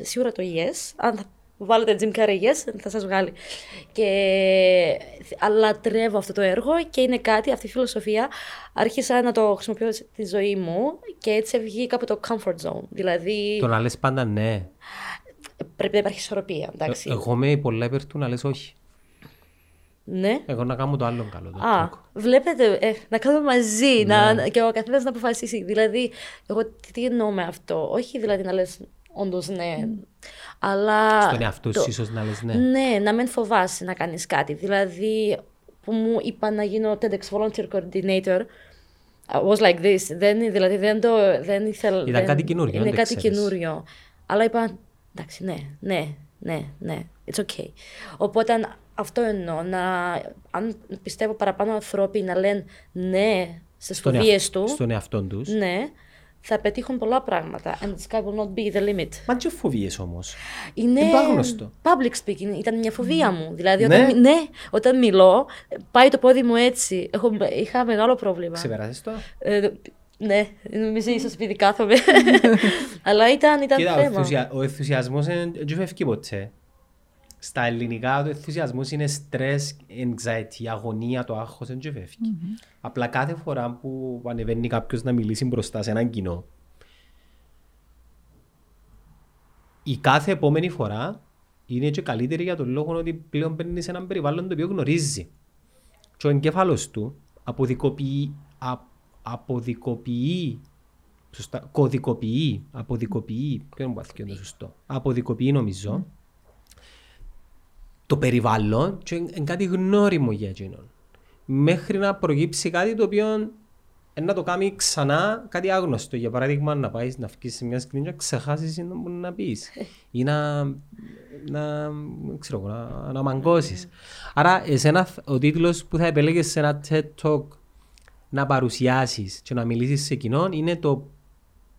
σίγουρα το yes. Αν θα βάλετε Jim Carrey yes, θα σας βγάλει. Και λατρεύω αυτό το έργο και είναι κάτι, αυτή η φιλοσοφία, άρχισα να το χρησιμοποιώ στη ζωή μου και έτσι βγήκα από το comfort zone. Δηλαδή Το να λες πάντα ναι. πρέπει να υπάρχει ισορροπία, εντάξει. Ε, Εγώ είμαι πολλά υπέρ του να λες όχι. Ναι. Εγώ να κάνω το άλλο καλό. Το Α, τρίκο. βλέπετε, ε, να κάνουμε μαζί Ναι. να, και ο καθένας να αποφασίσει. Δηλαδή, εγώ τι, τι εννοώ με αυτό. Όχι δηλαδή να λες όντως ναι, αλλά... Στον εαυτό σου ίσως να λες ναι. Ναι, να μην φοβάσαι να κάνεις κάτι. Δηλαδή, που μου είπα να γίνω TEDx Volunteer Coordinator, I was like this. Δεν, δηλαδή, δεν το δεν ήθελα... Ήταν δεν- κάτι καινούριο, Είναι δεν το κάτι ξέρεις. καινούριο. Αλλά είπα, εντάξει, ναι, ναι, ναι, ναι, it's okay. Οπότε αν- αυτό εννοώ, να, αν πιστεύω παραπάνω ανθρώποι να λένε ναι στις Στον φοβίες εαυτ- του, Στον εαυτό τους. ναι, θα πετύχουν πολλά πράγματα. And the sky will not be the limit. Μα και φοβίες όμως. Είναι Είναι το άγνωστο. public speaking, ήταν μια φοβία μου. Δηλαδή, Ναι. όταν, ναι, όταν μιλώ, πάει το πόδι μου έτσι. Έχω, είχα μεγάλο πρόβλημα. Ξεπεράσεις το; Ε, ναι, νομίζω ίσως επειδή κάθομαι. <laughs> Αλλά ήταν, ήταν Κοίτα, ο, θέμα. ενθουσια... ο ενθουσιασμός δεν φεύγει ποτέ. Στα ελληνικά ο ενθουσιασμός είναι stress, anxiety, αγωνία, το άγχος δεν φεύγει. Απλά κάθε φορά που ανεβαίνει κάποιος να μιλήσει μπροστά σε έναν κοινό, η κάθε επόμενη φορά είναι και καλύτερη για τον λόγο ότι πλέον παίρνει σε έναν περιβάλλον το οποίο γνωρίζει. Και ο εγκέφαλος του αποδικοποιεί, α, αποδικοποιεί Σωστά. Κωδικοποιεί. Αποδικοποιεί. Ποιο είναι που είναι το σωστό. Αποδικοποιεί νομίζω. Το περιβάλλον και είναι κάτι γνώριμο για εκείνον. Μέχρι να προκύψει κάτι το οποίο ε, να το κάνει ξανά κάτι άγνωστο. Για παράδειγμα, να πάεις να βγει σε μια σκηνή και να ξεχάσεις τι να, να πεις. <laughs> ή να, να, ξέρω, εγώ, να, να μαγκώσεις. Άρα, εσένα, ο τίτλος που θα επέλεγε σε ένα TED Talk να παρουσιάσεις και να μιλήσεις σε κοινόν είναι το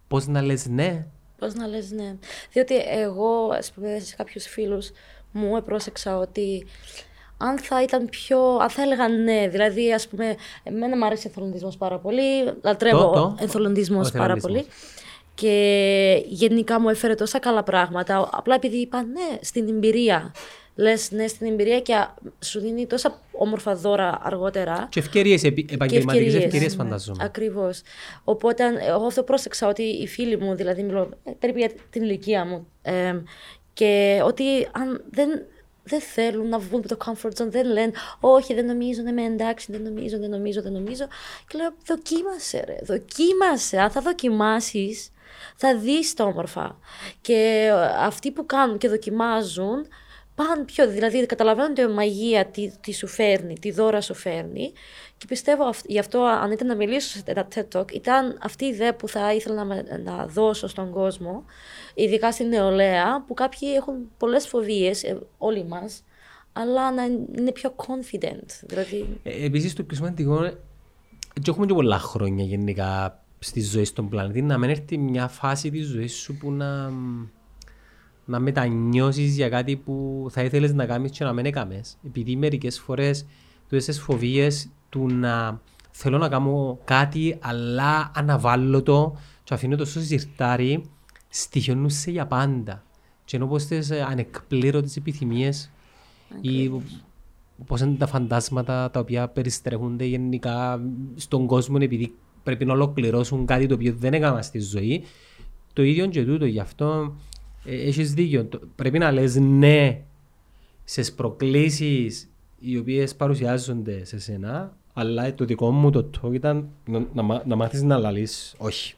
πώς να λες ναι. Πώς να λες ναι. Διότι εγώ, ας πούμε, σε κάποιους φίλους μου επρόσεξα ότι αν θα ήταν πιο, αν θα έλεγα ναι, δηλαδή ας πούμε, εμένα μου αρέσει ο εθελοντισμός πάρα πολύ, λατρεύω Το, το. εθελοντισμός Ο πάρα εθελοντισμός. πολύ και γενικά μου έφερε τόσα καλά πράγματα, απλά επειδή είπα ναι στην εμπειρία. Λες ναι στην εμπειρία και σου δίνει τόσα όμορφα δώρα αργότερα. Και ευκαιρίες, επαγγελματικές ευκαιρίες. ευκαιρίες, φανταζόμαι. Ακριβώς. Οπότε αν- εγώ αυτό πρόσεξα ότι οι φίλοι μου, δηλαδή μιλώ ε, περίπου για την ηλικία μου, εμ, και ότι αν δεν, δεν θέλουν να βγουν από το comfort zone, δεν λένε Όχι, δεν νομίζω να είμαι εντάξει, δεν νομίζω, δεν νομίζω, δεν νομίζω. Και λέω Δοκίμασε, ρε, δοκίμασε. Αν θα δοκιμάσεις, θα δεις τα όμορφα. Και ε, αυτοί που κάνουν και δοκιμάζουν, πάνε πιο, δηλαδή καταλαβαίνουν τη μαγεία τι, τι σου φέρνει, τι δώρα σου φέρνει και πιστεύω αυ- γι' αυτό αν ήταν να μιλήσω σε ένα TED Talk ήταν αυτή η ιδέα που θα ήθελα να, με- να δώσω στον κόσμο, ειδικά στην νεολαία που κάποιοι έχουν πολλές φοβίες, ε, όλοι μας, αλλά να είναι πιο confident. Δηλαδή, Ε, Επίσης, το πιο σημαντικό είναι και έχουμε και πολλά χρόνια γενικά στη ζωή στον πλανήτη να μην έρθει μια φάση της ζωής σου που να, να μετανιώσεις για κάτι που θα ήθελες να κάνεις και να μην έκαμες. Επειδή μερικές φορές τούτες φοβίες του να θέλω να κάνω κάτι αλλά αναβάλλω το και αφήνω το στο σιρτάρι στοιχειώνουν σε για πάντα. Και ενώ πως τις ε, ανεκπλήρωτες επιθυμίες ή πώς είναι τα φαντάσματα τα οποία περιστρέφονται γενικά στον κόσμο επειδή πρέπει να ολοκληρώσουν κάτι το οποίο δεν έκανα στη ζωή. Το ίδιο και τούτο, γι' αυτό ε, έχεις δίκιο. Το- Πρέπει να λες ναι στις προκλήσεις οι οποίες παρουσιάζονται σε σένα, αλλά το δικό μου το talk ήταν να, να, μά- να μάθεις να λαλείς όχι.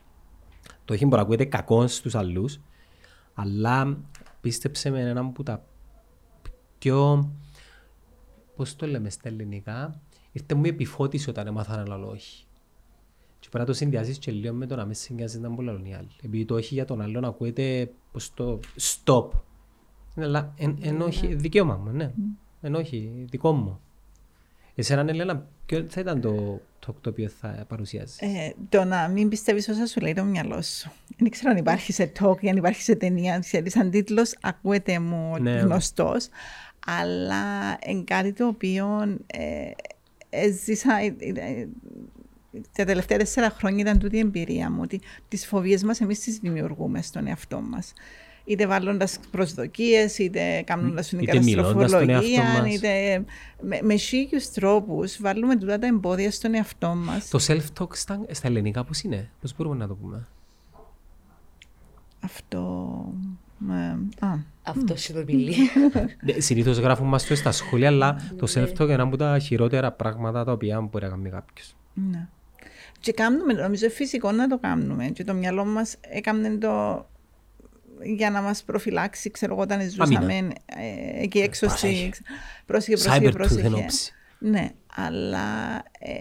Το όχι μπορεί να ακούγεται κακό στους άλλους, αλλά πίστεψε με έναν από τα πιο πώς το λέμε στα ελληνικά, ήρθε μου η επιφώτιση όταν έμαθα να λέω όχι. Και πρέπει να το συνδυάσεις και λίγο με το να μην σε νοιάζει να μου λαλούν οι άλλοι. Επειδή το όχι για τον άλλον ακούεται πως το stop. Είναι, Αλλά εν, εν όχι, δικαίωμα μου, ναι. Εν όχι, δικό μου. Εσένα, Ελένα, ποιο θα ήταν το talk το οποίο θα παρουσιάζεις; Ε, το να μην πιστεύεις όσα σου λέει το μυαλό σου. Δεν ξέρω αν υπάρχει σε talk ή αν υπάρχει σε ταινία. Ξέρεις, σαν τίτλος ακούεται μου Ναι. γνωστός, αλλά είναι κάτι το οποίο ε, έζησα. ε, ε, τα τελευταία τέσσερα χρόνια ήταν τούτη η εμπειρία μου ότι τις φοβίες μας εμείς τις δημιουργούμε στον εαυτό μας. Είτε βάλλοντα προσδοκίες, είτε κάνοντας Είτε μιλώντας στον εαυτό τροφολογία, μας. είτε με, με χίλιου τρόπους βάλουμε τούτα τα εμπόδια στον εαυτό μας. Το self-talk στα, στα ελληνικά πώς είναι, πώς μπορούμε να το πούμε; Αυτό. ε, α, Αυτό συνομιλεί. <laughs> Ναι, Συνήθως γράφουν μας το στα σχόλια, αλλά το self-talk είναι ένα από τα χειρότερα πράγματα τα οποία μπορεί να κάνει κάποιος. ναι. Και κάνουμε, νομίζω φυσικό να το κάνουμε. Και το μυαλό μας έκανε το για να μας προφυλάξει, ξέρω εγώ, όταν ζούσαμε ε, εκεί έξω Πρόσεχε. στη... Πρόσεχε, πρόσεχε, Cyber tooth πρόσεχε. εν όψη. Ναι, αλλά ε,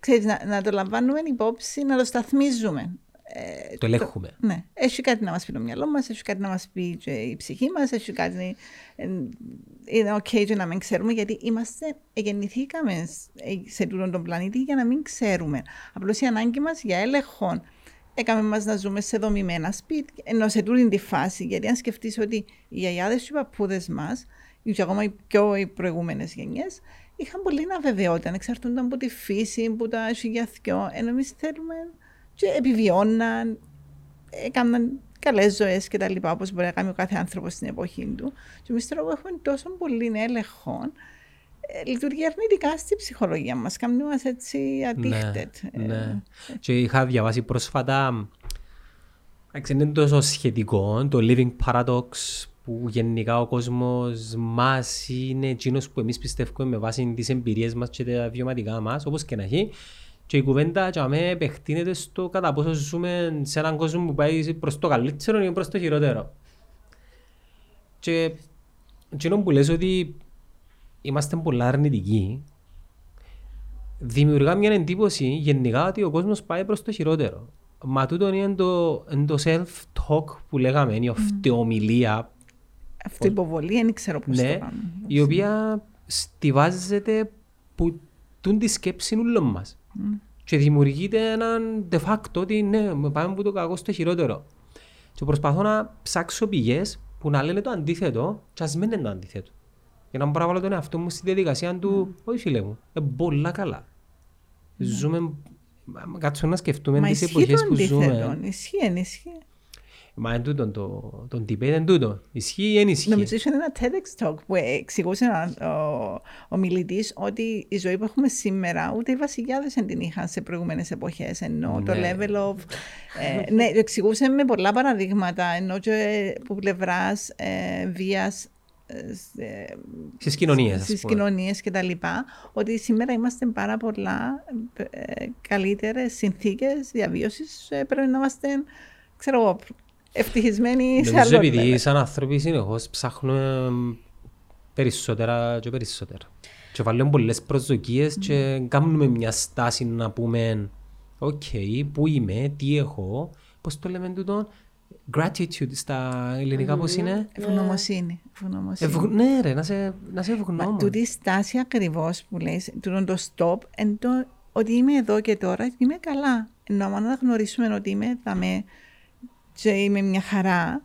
ξέρεις, να, να το λαμβάνουμε υπόψη, να το σταθμίζουμε. Ε, Το ελέγχουμε. ναι, έχει κάτι να μας πει το μυαλό μας, έχει κάτι να μας πει και η ψυχή μας, έχει κάτι... ε, Είναι ok και να μην ξέρουμε, γιατί είμαστε, γεννηθήκαμε σε τούτον τον πλανήτη για να μην ξέρουμε. Απλώς η ανάγκη μας για έλεγχο έκαμε μας να ζούμε σε δομημένα σπίτια, ενώ σε τούτη τη φάση, γιατί αν σκεφτείς ότι οι γιαγιάδες και οι παππούδες μας, και ακόμα οι πιο οι προηγούμενες γενιές, είχαν πολύ αβεβαιότητα, εξαρτούνταν από τη φύση, από τα σιγιαθιό, ενώ εμείς θέλουμε και επιβιώναν, έκαναν καλές ζωές και τα λοιπά, όπως μπορεί να κάνει ο κάθε άνθρωπος στην εποχή του. Και εμείς τώρα που έχουμε τόσο πολύ έλεγχο, ε, λειτουργεί αρνητικά στη ψυχολογία μας. Κάνει μας έτσι addicted. Ε, Ναι. Και είχα διαβάσει πρόσφατα, εντάξει, δεν είναι τόσο σχετικό, το Living Paradox που γενικά ο κόσμος μας είναι εκείνος που εμείς πιστεύουμε με βάση τις εμπειρίες μας και τα βιωματικά μας, όπως και να έχει. Και η κουβέντα για μέ επεκτείνεται στο κατά πόσο ζούμε σε έναν κόσμο που πάει προς το καλύτερο ή προς το χειρότερο. Και εκείνο που λες ότι είμαστε πολλά αρνητικοί, δημιουργά μια εντύπωση γενικά ότι ο κόσμος πάει προς το χειρότερο. Μα τούτο είναι το, είναι το self-talk που λέγαμε, είναι η αυτοομιλία, Αυτή η υποβολή δεν ξέρω πώς ναι, το κάνουμε. η οποία στηβάζεται που τούν τη σκέψη όλων μας. Και δημιουργείται έναν de facto ότι ναι, πάμε από το κακό στο χειρότερο. Και προσπαθώ να ψάξω πηγές που να λένε το αντίθετο και ας μην είναι το αντίθετο. Για να μπορώ να βάλω τον εαυτό μου στη διαδικασία του, όχι φίλε μου, ε, πολλά καλά. Ζούμε, κάτσουμε να σκεφτούμε Μα τις ισχύει το εποχές που αντίθετο. ζούμε. Ισχύει, εν ισχύει. Μα είναι τούτο, το, το debate είναι τούτο. Ισχύει ή δεν ισχύει. Νομίζω είχε ένα TEDx talk που εξηγούσε ένα- ο, ο μιλητής ότι η ζωή που έχουμε σήμερα ούτε οι βασιλιάδες δεν την είχαν σε προηγούμενες εποχές. Ενώ το Ναι. level of. Ε, ναι, το εξηγούσε με πολλά παραδείγματα. Ενώ και από πλευράς ε, βίας Στις κοινωνίες, ας στις πούμε. κοινωνίες και τα λοιπά, ότι σήμερα είμαστε πάρα πολλά ε, καλύτερες συνθήκες διαβίωσης. Ε, πρέπει να είμαστε, ξέρω εγώ, ευτυχισμένοι σε Νομίζω άλλο επειδή level. σαν άνθρωποι συνεχώς ψάχνουμε περισσότερα και περισσότερα. Και βάλουμε πολλές προσδοκίες και κάνουμε μια στάση να πούμε «ΟΚ, πού είμαι, τι έχω». Πώς το λέμε τούτο, gratitude στα ελληνικά πώς είναι; Ευγνωμοσύνη. ευγνωμοσύνη. Ευγ... Ναι ρε, να σε, να σε Μα ευγνώμων. τούτη η στάση ακριβώς που λες, τούτο το stop, εν το ότι είμαι εδώ και τώρα, είμαι καλά. Ενώ αν αναγνωρίσουμε ότι είμαι δαμέ και είμαι μια χαρά,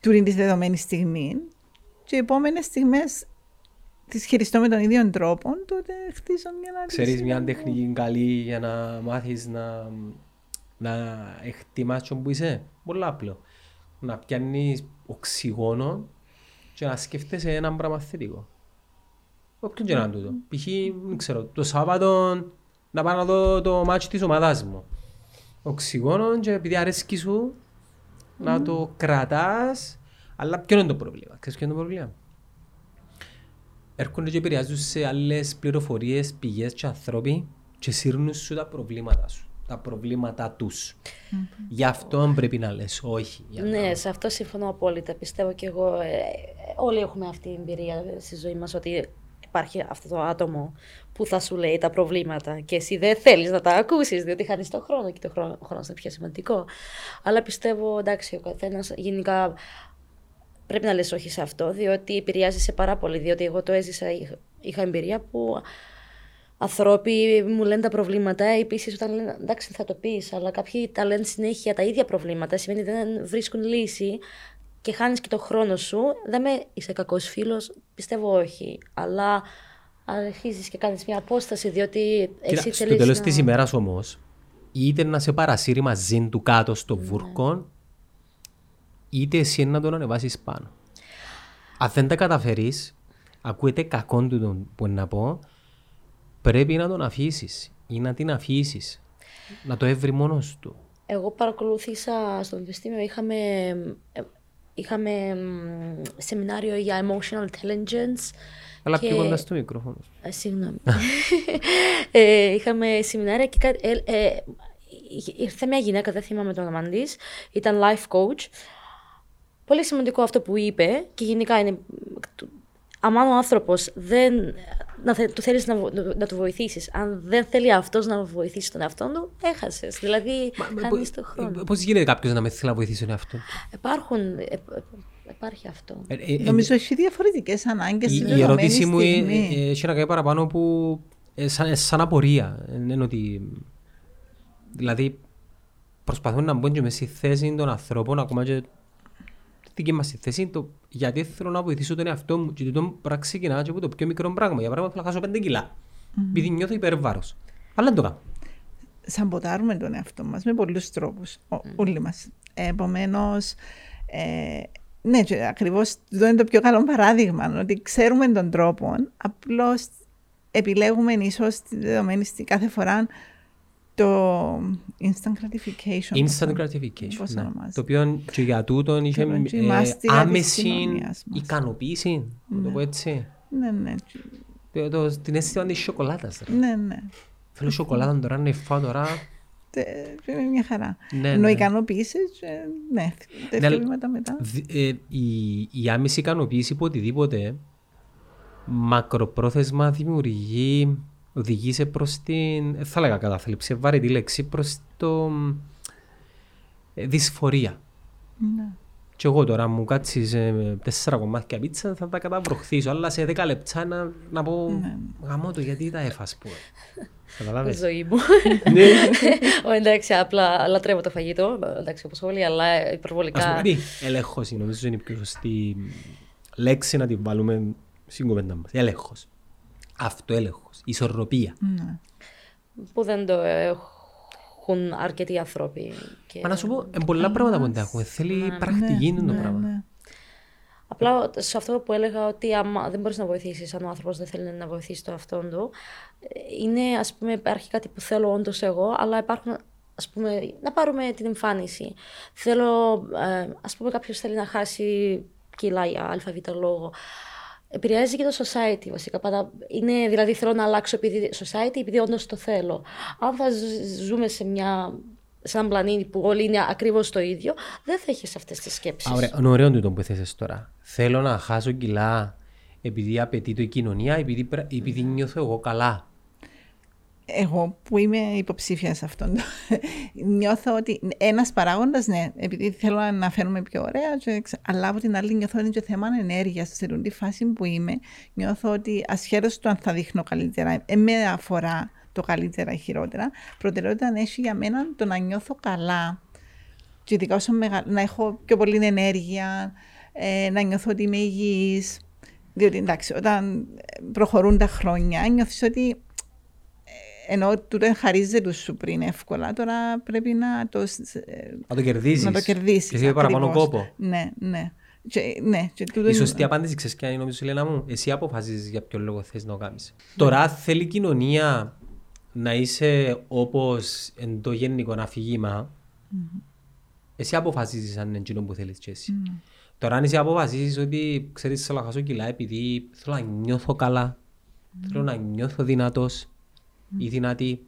τούτη της δεδομένης στιγμή, και οι επόμενες στιγμές τις χειριστώ με τον ίδιο τρόπο, τότε χτίζω μια άλλη Ξέρεις μια συνέχεια. τεχνική καλή για να μάθεις να, να εκτιμάς τον που είσαι; Πολύ απλό. Να πιάνεις οξυγόνο και να σκέφτεσαι έναν πράγμα θετικό. Όποιον και να είναι τούτο. Π.χ. δεν ξέρω, το Σάββατο να πάω να δω το μάτσο της ομάδας μου. Οξυγόνο και επειδή αρέσκει σου να το κρατάς. Αλλά ποιο είναι το πρόβλημα. Ξέρεις ποιο είναι το πρόβλημα; Έρχονται και επηρεάζουν σε άλλες πληροφορίες, πηγές και ανθρώποι και σύρνουν σου τα προβλήματα σου. Τα προβλήματα τους. Γι' αυτό πρέπει να λες όχι. Για να- Ναι, σε αυτό συμφωνώ απόλυτα. Πιστεύω και εγώ. ε, όλοι έχουμε αυτή την εμπειρία στη ζωή μας ότι υπάρχει αυτό το άτομο που θα σου λέει τα προβλήματα και εσύ δεν θέλεις να τα ακούσεις διότι χάνεις τον χρόνο και το χρόνο, ο χρόνος είναι πιο σημαντικό. Αλλά πιστεύω εντάξει, ο καθένας γενικά πρέπει να λες όχι σε αυτό, διότι επηρεάζει σε πάρα πολύ. Διότι εγώ το έζησα, είχα- είχα εμπειρία που ανθρώποι μου λένε τα προβλήματα, επίσης όταν λένε εντάξει θα το πεις, αλλά κάποιοι τα λένε συνέχεια τα ίδια προβλήματα, σημαίνει ότι δεν βρίσκουν λύση και χάνεις και το χρόνο σου. Δεν με είσαι κακός φίλος, πιστεύω όχι. Αλλά αρχίζεις και κάνεις μια απόσταση, διότι εσύ Κοίτα, θέλεις. στο τέλος της ημέρας όμως, είτε να σε παρασύρει μαζί του κάτω στο Ναι. βούρκο, είτε εσύ να τον ανεβάσεις πάνω. Αν δεν τα καταφέρεις, ακούεται κακό του τον που να πω, πρέπει να τον αφήσεις ή να την αφήσεις. Να το έβρει μόνος του. Εγώ παρακολούθησα στο Πανεπιστήμιο, είχαμε, ε, είχαμε μ, σεμινάριο για emotional intelligence. Αλλά και- πιο κοντά στο μικρόφωνο. σου. Ε, συγγνώμη. ε, είχαμε σεμινάρια και κα- ε, ε, είχε- ήρθε μια γυναίκα, δεν θυμάμαι το όνομα της, ήταν life coach. Πολύ σημαντικό αυτό που είπε και γενικά είναι. Αν ο άνθρωπος δεν. Να, θε- του θέλεις να, βο- να του βοηθήσεις. Αν δεν θέλει αυτός να βοηθήσει τον εαυτό του, έχασες. Δηλαδή, χάνεις τον χρόνο. Πώς γίνεται κάποιος να με θέλει να βοηθήσει τον εαυτό του; Υπάρχουν. ε, ε, υπάρχει αυτό. Ε, ε, ε, Νομίζω έχει διαφορετικές ανάγκες η, στη η δεδομένη ερώτηση μου στιγμή. ε, ε, έχει να κάνει παραπάνω που ε, σαν, ε, σαν απορία. Ε, Είναι ότι. Δηλαδή, προσπαθούν να μπουν και μες στη θέση των ανθρώπων, ακόμα και τη δική μας στη θέση, το, γιατί θέλω να βοηθήσω τον εαυτό μου. Και το πρέπει να ξεκινά και από το πιο μικρό πράγμα. Για παράδειγμα, θέλω να χάσω 5 κιλά. Επειδή νιώθω υπερβάρος. Αλλά δεν το κάνω. σαμποτάρουμε τον εαυτό μας με πολλούς τρόπους, ο- όλοι μας. Επομένως, ε, ναι, και ακριβώς αυτό είναι το πιο καλό παράδειγμα, ότι ξέρουμε τον τρόπο, απλώς επιλέγουμε ίσως τη δεδομένη στη κάθε φορά το instant gratification. Instant gratification. Πώς ναι. ονομάζεται. Το οποίο και για τούτον είχε Και- και ε, είμαστε της άμεση κοινωνίας μας. ικανοποίηση. Να το πω έτσι. Ναι, ναι, Το, το, την αίσθημα της σοκολάτας. ρε. ναι, ναι. Θέλω σοκολάτα τώρα, να φάω τώρα. Τε- Είναι μια χαρά. Ναι, Ενώ ναι. ικανοποίηση, ναι, τέτοια Ναι, βήματα μετά. Δ- ε, η, η άμεση ικανοποίηση από οτιδήποτε μακροπρόθεσμα δημιουργεί, οδηγεί σε προς την, ε, θα λέγα κατάθλιψη, βαρετή λέξη, προς το ε, δυσφορία. Ναι. Και εγώ τώρα μου κάτσεις ε, τέσσερα κομμάτια πίτσα θα τα καταβροχθήσω, αλλά σε δέκα λεπτά να, να πω γαμώ το γιατί τα έφας που. Η Καταλάβες; <laughs> ζωή μου. Ναι. Ω, εντάξει, απλά λατρεύω το φαγητό. Εντάξει, όπως όλοι, αλλά Ας πούμε υπερβολικά. κάτι, ελέγχος είναι, νομίζω είναι η πιο σωστή λέξη να την βάλουμε στην κουβέντα μας. Έλεγχος. Αυτοέλεγχος. Ισορροπία. Ναι. που δεν το έχουν αρκετοί άνθρωποι. Και... Μα να σου πω, ε, πολλά πράγματα που δεν τα έχουμε. Θέλει πρακτική είναι το ναι, πράγμα. ναι. Απλά σε αυτό που έλεγα ότι άμα δεν μπορείς να βοηθήσεις, αν ο άνθρωπος δεν θέλει να βοηθήσει τον αυτόν του, ε, είναι ας πούμε, υπάρχει κάτι που θέλω όντως εγώ, αλλά υπάρχουν. Ας πούμε, να πάρουμε την εμφάνιση. Θέλω, ε, ας πούμε, κάποιος θέλει να χάσει κιλά για ΑΒ λόγο. Επηρεάζει και το society βασικά. Πάντα είναι, δηλαδή θέλω να αλλάξω επειδή society, επειδή όντως το θέλω. Αν θα ζ- ζούμε σε, μια, σε έναν πλανήτη που όλοι είναι ακριβώς το ίδιο, δεν θα έχεις αυτές τις σκέψεις. Α, ωραία. Είναι ωραίο τούτο που έθεσες τώρα. Θέλω να χάσω κιλά επειδή απαιτεί το η κοινωνία, επειδή, πρέ- επειδή νιώθω εγώ καλά. Εγώ που είμαι υποψήφια σε αυτόν, <laughs> νιώθω ότι ένας παράγοντας, ναι, επειδή θέλω να φέρουμε πιο ωραία, και ξε- αλλά από την άλλη νιώθω ότι είναι και θέμα ενέργειας. Σε τη φάση που είμαι, νιώθω ότι ασχέτως του αν θα δείχνω καλύτερα, ε, με αφορά το καλύτερα ή χειρότερα, προτεραιότητα έχει για μένα το να νιώθω καλά. Και ειδικά όσο μεγα... να έχω πιο πολύ ενέργεια, ε, να νιώθω ότι είμαι υγιής. Διότι εντάξει, όταν προχωρούν τα χρόνια, νιώθεις ότι ε, ενώ τούτο χαρίζεται σου πριν εύκολα, τώρα πρέπει να το, ε, Να το κερδίσεις. να το κερδίσεις. Και εσύ παραπάνω ακριβώς. κόπο. Ναι, ναι. Και, ναι, και τούτο Η σωστή απάντηση ξέρεις ποια είναι νομίζω Λένα μου; Εσύ αποφασίζεις για ποιο λόγο θες να το κάνεις. Τώρα θέλει η κοινωνία να είσαι όπως εν το γενικό αφήγημα. Εσύ αποφασίζεις αν είναι εκείνο που θέλεις και εσύ. Τώρα αν εσύ αποφασίζεις ότι ξέρεις θέλω να χάσω κιλά επειδή θέλω να νιώθω καλά, θέλω να νιώθω δυνατός ή δυνατή,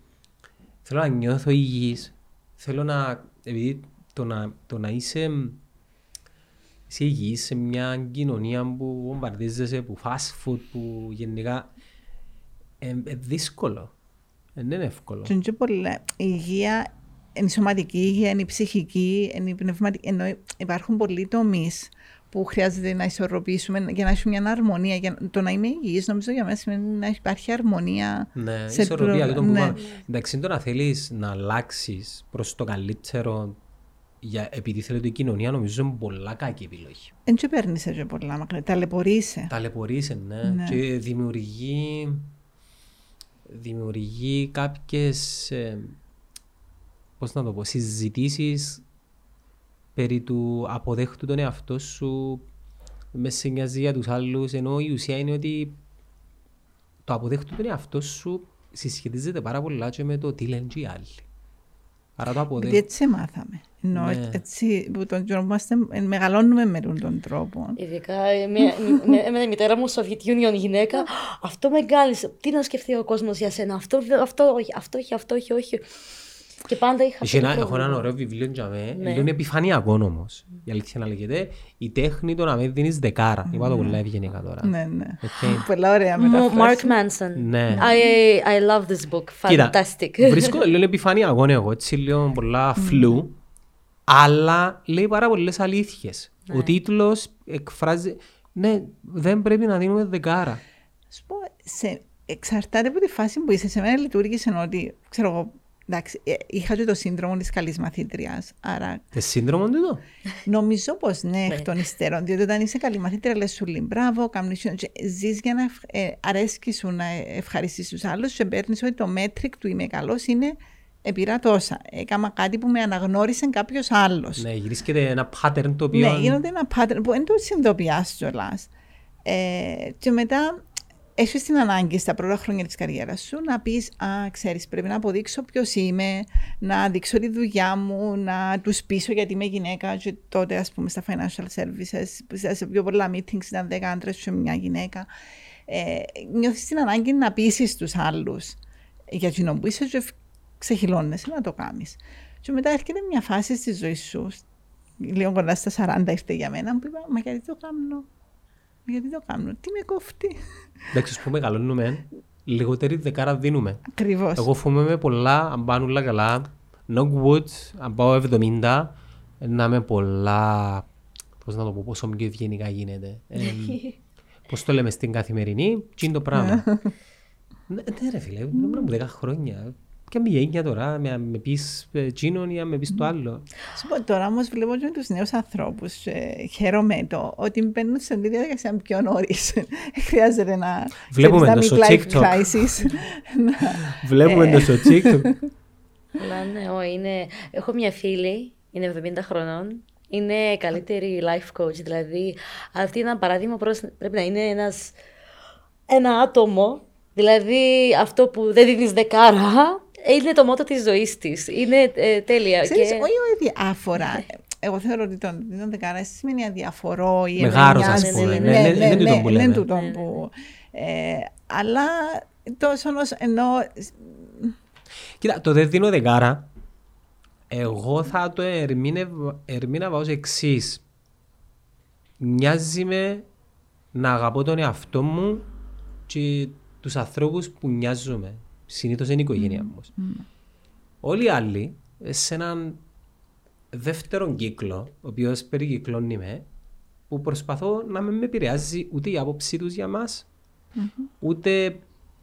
θέλω να νιώθω υγιής, θέλω να, επειδή το να, το να είσαι είσαι υγιής σε μια κοινωνία που βομβαρδίζεσαι από fast food που γενικά είναι δύσκολο. Δεν είναι εύκολο. Και είναι και πολλά. Η υγεία είναι η σωματική υγεία, είναι η ψυχική, είναι η πνευματική. Ενώ υπάρχουν πολλοί τομείς που χρειάζεται να ισορροπήσουμε για να έχουμε μια αρμονία. Για το να είμαι υγιής νομίζω για μένα σημαίνει να υπάρχει αρμονία. Ναι, σε ισορροπία. προ- το που ναι. είπαμε. Εντάξει, το να θέλεις να αλλάξεις προς το καλύτερο για, επειδή θέλει η κοινωνία, νομίζω είναι πολλά κακή επιλογή. Εν και παίρνεις έτσι πολλά μακριά, ταλαιπωρείσαι. Ταλαιπωρείσαι, ναι. Ναι. Και δημιουργεί, δημιουργεί κάποιες, ε, πώς να το πω, συζητήσεις περί του αποδέχτου τον εαυτό σου μες σε νοιάζει για τους άλλους, ενώ η ουσία είναι ότι το αποδέχτου τον εαυτό σου συσχετίζεται πάρα πολλά και με το τι λένε και οι άλλοι. Άρα το Γιατί αποδέχτου. έτσι μάθαμε. Ενώ Ναι. έτσι που τον καιρό που είμαστε, ε, μεγαλώνουμε με τον τρόπο. Ειδικά ε, μια- <laughs> με- με η μητέρα μου, Soviet Union γυναίκα, αυτό με γκάλισε. Τι να σκεφτεί ο κόσμος για σένα, αυτό, δε- αυτό, όχι, αυτό, όχι, αυτό, όχι, όχι. Και πάντα είχα. Έχει αυτό ένα, το έχω ένα πρόβλημα. ωραίο βιβλίο για μέ, Ναι. είναι επιφανειακό όμως. Η αλήθεια να λέγεται, η τέχνη του να μη δίνεις δεκάρα. Είπα το πολλά ευγενικά τώρα. Ναι, ναι. Οκ. <laughs> Πολλά ωραία Μου- Mark μεταφράση. Manson. Ναι. I, I love this book. Κοίτα, Fantastic. βρίσκω το λίγο επιφανειακό εγώ, έτσι λίγο πολλά φλου, αλλά λέει πάρα πολλές αλήθειες. Ο τίτλος εκφράζει, ναι, δεν πρέπει να δίνουμε δεκάρα. Σου πω, σε, εξαρτάται από τη φάση που είσαι. Σε μένα λειτουργήσε ότι, ξέρω εγώ, εντάξει, ε, είχα και το σύνδρομο της καλής μαθήτριας, άρα Τε σύνδρομο τούτο. Νομίζω πως ναι, εκ των υστέρων. Διότι όταν είσαι καλή μαθήτρια, λες σου λέει μπράβο, κάνεις, ζεις για να ευχ- ε, αρέσκει σου να ευχαριστήσει τους άλλους και παίρνεις ότι το μέτρικ του είμαι καλός είναι επειρά τόσα. Έκανα κάτι που με αναγνώρισε κάποιος άλλος. Ναι, γυρίσκεται ένα pattern το οποίο... Ναι, γίνονται ένα pattern που δεν το συνειδητοποιάς κιόλας. Ε, και μετά έχεις την ανάγκη στα πρώτα χρόνια της καριέρας σου να πεις: Α, ξέρεις, πρέπει να αποδείξω ποιος είμαι, να δείξω τη δουλειά μου, να τους πείσω γιατί είμαι γυναίκα. Και τότε, ας πούμε, στα financial services, που σε πιο πολλά meetings ήταν 10 άντρες και μια γυναίκα. Ε, νιώθεις την ανάγκη να πείσεις τους άλλους για εκείνο που είσαι και ξεχυλώνεσαι να το κάνεις. Και μετά έρχεται μια φάση στη ζωή σου, λίγο κοντά στα 40 ήρθε για μένα, που είπα, μα γιατί το κάνω; Γιατί το κάνω, τι με κόφτει. Εντάξει, ας πούμε, μεγαλώνουμε, λιγότερη δεκάρα δίνουμε. Ακριβώς. Εγώ φοβούμαι πολλά, αν πάνε όλα καλά. No wood, αν πάω 70, να είμαι πολλά. Πώς να το πω, πόσο πιο ευγενικά γίνεται. Ε, <laughs> Πώς το λέμε στην καθημερινή, τι είναι το πράγμα. ναι, ναι, ρε φίλε, ήμουν μου 10 χρόνια. Και αν γενιά τώρα, με, με πεις τσίνον ή αν με πεις το άλλο. Σου πω, τώρα όμως βλέπω και τους νέους ανθρώπους. Ε, χαίρομαι το ότι μπαίνουν σε αυτή τη διαδικασία πιο νωρίς. <laughs> Χρειάζεται να. Βλέπουμε ξέρεις, το να στο midlife TikTok. crisis. <laughs> Βλέπουμε το στο TikTok. Αλλά ναι, ω, είναι... Έχω μια φίλη, είναι 70 χρονών. Είναι καλύτερη life coach. Δηλαδή, αυτή είναι ένα παράδειγμα προς... πρέπει να είναι ένας... ένα άτομο. Δηλαδή, αυτό που δεν δίνεις δεκάρα είναι το μότο της ζωής της. Είναι ε, τέλεια. Ξέρεις, και... όχι όχι διάφορα. Εγώ θεωρώ ότι το δίνω δεκάρα σημαίνει αδιαφορώ ή Με γάρος, εμενιάζει. ας πούμε. Ναι, Ναι, ναι, ναι, ναι, είναι τούτο που ναι, λέμε. είναι τούτο Ναι, ναι. που- ε, Αλλά τόσο ως ενώ Κοίτα, το δεν δίνω δεκάρα. Εγώ θα το ερμήνευ- ερμήνευα ως εξής. Μοιάζει με να αγαπώ τον εαυτό μου και τους ανθρώπους που νοιάζομαι. Συνήθως είναι η οικογένεια μου. Όλοι οι άλλοι, σε έναν δεύτερον κύκλο, ο οποίος περικυκλώνει με, που προσπαθώ να μην με επηρεάζει ούτε η άποψή τους για μας, ούτε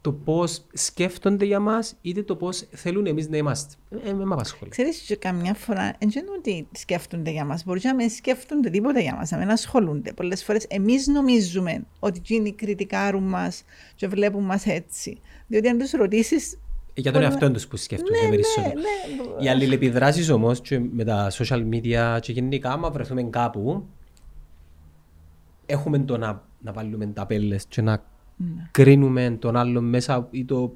το πώς σκέφτονται για μας, είτε το πώς θέλουν εμείς να είμαστε. Ε, με με απασχολεί. Ξέρεις, και καμιά φορά δεν είναι ότι σκέφτονται για μας. Μπορεί να μην σκέφτονται τίποτα για μας, να μην ασχολούνται. Πολλές φορές εμείς νομίζουμε ότι εκείνοι κριτικάρουν μας και βλέπουν μας έτσι. Διότι αν τους ρωτήσεις... Ε, Για τον μπορεί εαυτό τους που σκέφτονται Ναι, περισσότερο. ναι, ναι. Οι αλληλεπιδράσεις όμως και με τα social media και γενικά άμα βρεθούμε κάπου έχουμε το να, να βάλουμε ταπέλες και να Ναι. κρίνουμε τον άλλον μέσα, ή το,